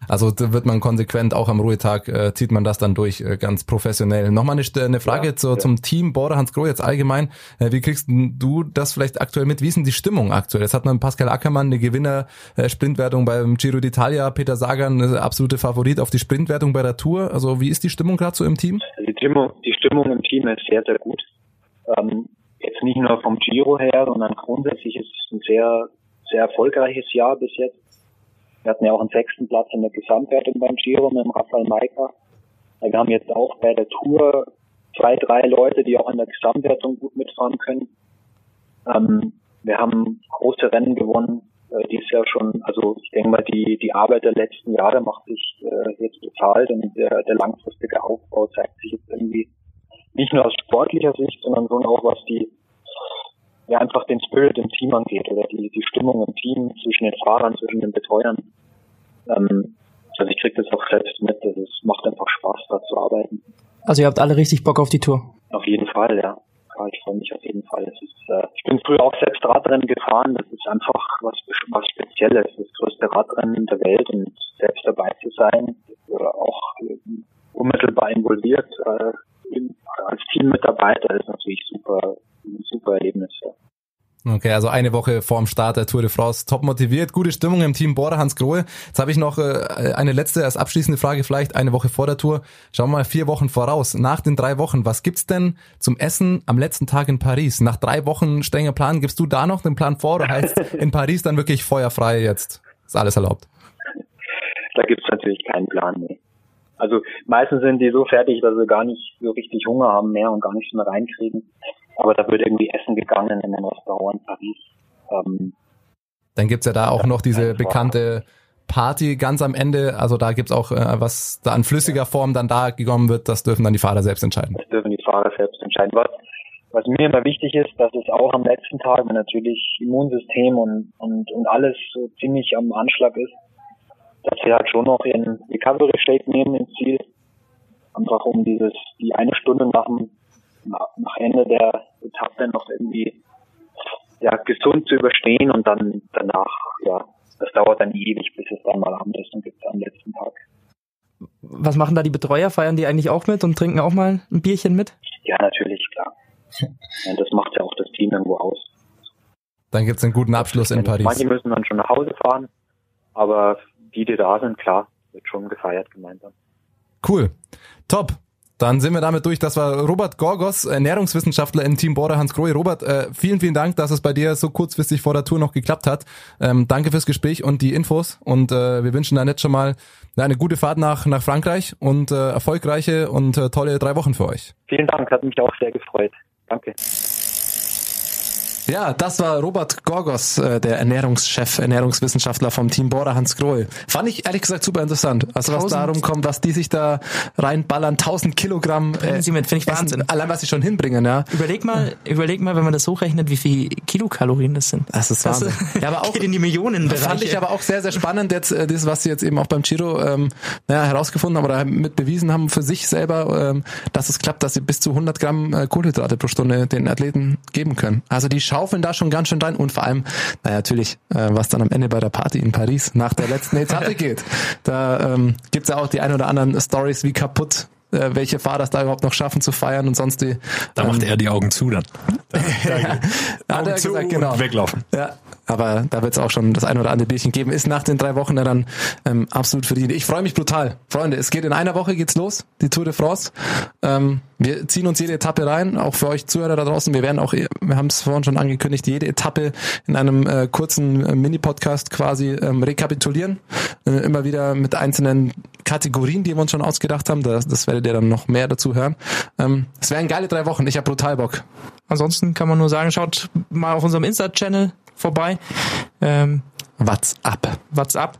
Also da wird man konsequent, auch am Ruhetag äh, zieht man das dann durch, äh, ganz professionell. Nochmal eine, eine Frage ja, zu, ja. zum Team Border Hans Groh jetzt allgemein. Äh, wie kriegst du das vielleicht aktuell mit? Wie ist denn die Stimmung aktuell? Jetzt hat man Pascal Ackermann eine Gewinner-Sprintwertung beim Giro d'Italia, Peter Sagan, eine absolute Favorit auf die Sprintwertung bei der Tour. Also wie ist die Stimmung gerade so im Team? Die Stimmung, die Stimmung im Team ist sehr, sehr gut. Ähm, jetzt nicht nur vom Giro her, sondern grundsätzlich ist es ein sehr, sehr erfolgreiches Jahr bis jetzt wir hatten ja auch einen sechsten Platz in der Gesamtwertung beim Giro mit dem Rafael Maika. Wir haben jetzt auch bei der Tour zwei, drei Leute, die auch in der Gesamtwertung gut mitfahren können. Ähm, wir haben große Rennen gewonnen, äh, dieses Jahr schon. Also ich denke mal, die, die Arbeit der letzten Jahre macht sich äh, jetzt bezahlt und der, der langfristige Aufbau zeigt sich jetzt irgendwie nicht nur aus sportlicher Sicht, sondern schon auch was die ja einfach den Spirit im Team angeht oder die, die Stimmung im Team zwischen den Fahrern, zwischen den Betreuern. Ähm, also ich kriege das auch selbst mit, es macht einfach Spaß, da zu arbeiten. Also ihr habt alle richtig Bock auf die Tour? Auf jeden Fall, ja. ja ich freue mich auf jeden Fall. Es ist, äh, ich bin früher auch selbst Radrennen gefahren. Das ist einfach was, was Spezielles. Das größte Radrennen der Welt und selbst dabei zu sein, oder auch äh, unmittelbar involviert äh, als Teammitarbeiter ist natürlich super super Erlebnis. Ja. Okay, also eine Woche vorm Start der Tour de France, top motiviert, gute Stimmung im Team Border Hans Grohe. Jetzt habe ich noch äh, eine letzte als abschließende Frage vielleicht, eine Woche vor der Tour. Schauen wir mal vier Wochen voraus. Nach den drei Wochen, was gibt's denn zum Essen am letzten Tag in Paris? Nach drei Wochen strenger Plan, gibst du da noch den Plan vor oder heißt in Paris dann wirklich feuerfrei jetzt? Ist alles erlaubt? Da gibt's natürlich keinen Plan, nee. Also meistens sind die so fertig, dass sie gar nicht so richtig Hunger haben mehr und gar nichts mehr reinkriegen. Aber da wird irgendwie Essen gegangen in einem Restaurant in Paris. Ähm, Dann gibt's ja da auch noch diese bekannte Party ganz am Ende. Also da gibt's auch, äh, was da an flüssiger Form dann da gekommen wird, das dürfen dann die Fahrer selbst entscheiden. Das dürfen die Fahrer selbst entscheiden. Was, was mir immer wichtig ist, dass es auch am letzten Tag, wenn natürlich Immunsystem und, und, und alles so ziemlich am Anschlag ist, dass sie halt schon noch ihren Recovery Shake nehmen ins Ziel. Einfach um dieses, die eine Stunde nach dem nach Ende der Etappe noch irgendwie ja, gesund zu überstehen und dann danach, ja, das dauert dann ewig, bis es dann mal Abendessen gibt am letzten Tag. Was machen da die Betreuer? Feiern die eigentlich auch mit und trinken auch mal ein Bierchen mit? Ja, natürlich, klar. Ja, das macht ja auch das Team irgendwo aus. Dann gibt's einen guten Abschluss in Paris. Manche müssen dann schon nach Hause fahren, aber die, die da sind, klar, wird schon gefeiert gemeinsam. Cool. Top. Dann sind wir damit durch. Das war Robert Gorgos, Ernährungswissenschaftler im Team Border Hans Grohe. Robert, äh, vielen, vielen Dank, dass es bei dir so kurzfristig vor der Tour noch geklappt hat. Ähm, danke fürs Gespräch und die Infos. Und äh, wir wünschen dann jetzt schon mal eine gute Fahrt nach, nach Frankreich und äh, erfolgreiche und tolle drei Wochen für euch. Vielen Dank, hat mich auch sehr gefreut. Danke. Ja, das war Robert Gorgos, äh, der Ernährungschef, Ernährungswissenschaftler vom Team Bora Hans Grohe. Fand ich ehrlich gesagt super interessant. Also was 1000 darum kommt, was die sich da reinballern, 1000 Kilogramm. Bringen sie mit, finde ich Essen, Wahnsinn. Allein was sie schon hinbringen, ja. Überleg mal, überleg mal, wenn man das hochrechnet, wie viel Kilokalorien das sind. Das ist Wahnsinn. ja, aber auch geht in die Millionen Fand ich aber auch sehr, sehr spannend, jetzt, äh, das, was sie jetzt eben auch beim Giro ähm, naja, herausgefunden haben oder mit bewiesen haben für sich selber, ähm, dass es klappt, dass sie bis zu 100 Gramm äh, Kohlenhydrate pro Stunde den Athleten geben können. Also die schaufeln da schon ganz schön rein und vor allem, naja, natürlich, äh, was dann am Ende bei der Party in Paris nach der letzten Etappe geht. Da ähm, gibt's ja auch die ein oder anderen Stories, wie kaputt äh, welche Fahrer es da überhaupt noch schaffen zu feiern und sonst die. Da macht er die Augen zu dann. Da, da, er Augen zu gesagt, genau. und weglaufen. Ja, aber da wird es auch schon das ein oder andere Bierchen geben. Ist nach den drei Wochen dann ähm, absolut verdient. Ich freue mich brutal. Freunde, es geht in einer Woche geht's los, die Tour de France. Ähm, wir ziehen uns jede Etappe rein, auch für euch Zuhörer da draußen. Wir werden auch, wir haben es vorhin schon angekündigt, jede Etappe in einem äh, kurzen äh, Mini-Podcast quasi ähm, rekapitulieren. Äh, immer wieder mit einzelnen Kategorien, die wir uns schon ausgedacht haben. Das, das werdet ihr dann noch mehr dazu hören. Ähm, es wären geile drei Wochen. Ich habe brutal Bock. Ansonsten kann man nur sagen, schaut mal auf unserem Insta-Channel vorbei. Ähm, What's up? What's up?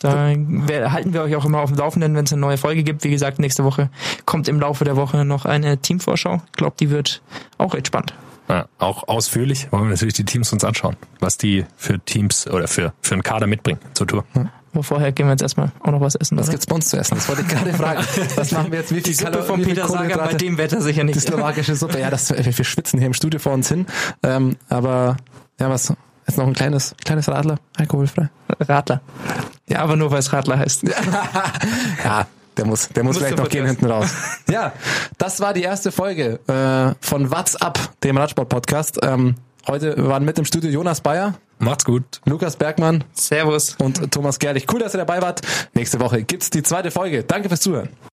Da halten wir euch auch immer auf dem Laufenden, wenn es eine neue Folge gibt. Wie gesagt, nächste Woche kommt im Laufe der Woche noch eine Teamvorschau. Ich glaube, die wird auch recht spannend. Ja, auch ausführlich wollen wir natürlich die Teams uns anschauen, was die für Teams oder für, für einen Kader mitbringen zur Tour. Aber vorher gehen wir jetzt erstmal auch noch was essen. Was oder? gibt's bei uns zu essen? Das wollte ich gerade fragen. Was machen wir jetzt? Wie viel Die Suppe Kalorien, von wie viel Peter Sager bei dem Wetter sicher Die nicht. slowakische Suppe. Ja, das, wir wir schwitzen hier im Studio vor uns hin. Ähm, aber ja, was? Jetzt noch ein kleines, kleines Radler, alkoholfrei. Radler. Ja, aber nur weil es Radler heißt. Ja, der muss, der muss vielleicht noch gehen hinten raus. Ja, das war die erste Folge äh, von What's Up, dem Radsport-Podcast. Ähm, heute waren mit im Studio Jonas Bayer, Macht's gut. Lukas Bergmann Servus. und Thomas Gerlich. Cool, dass ihr dabei wart. Nächste Woche gibt's die zweite Folge. Danke fürs Zuhören.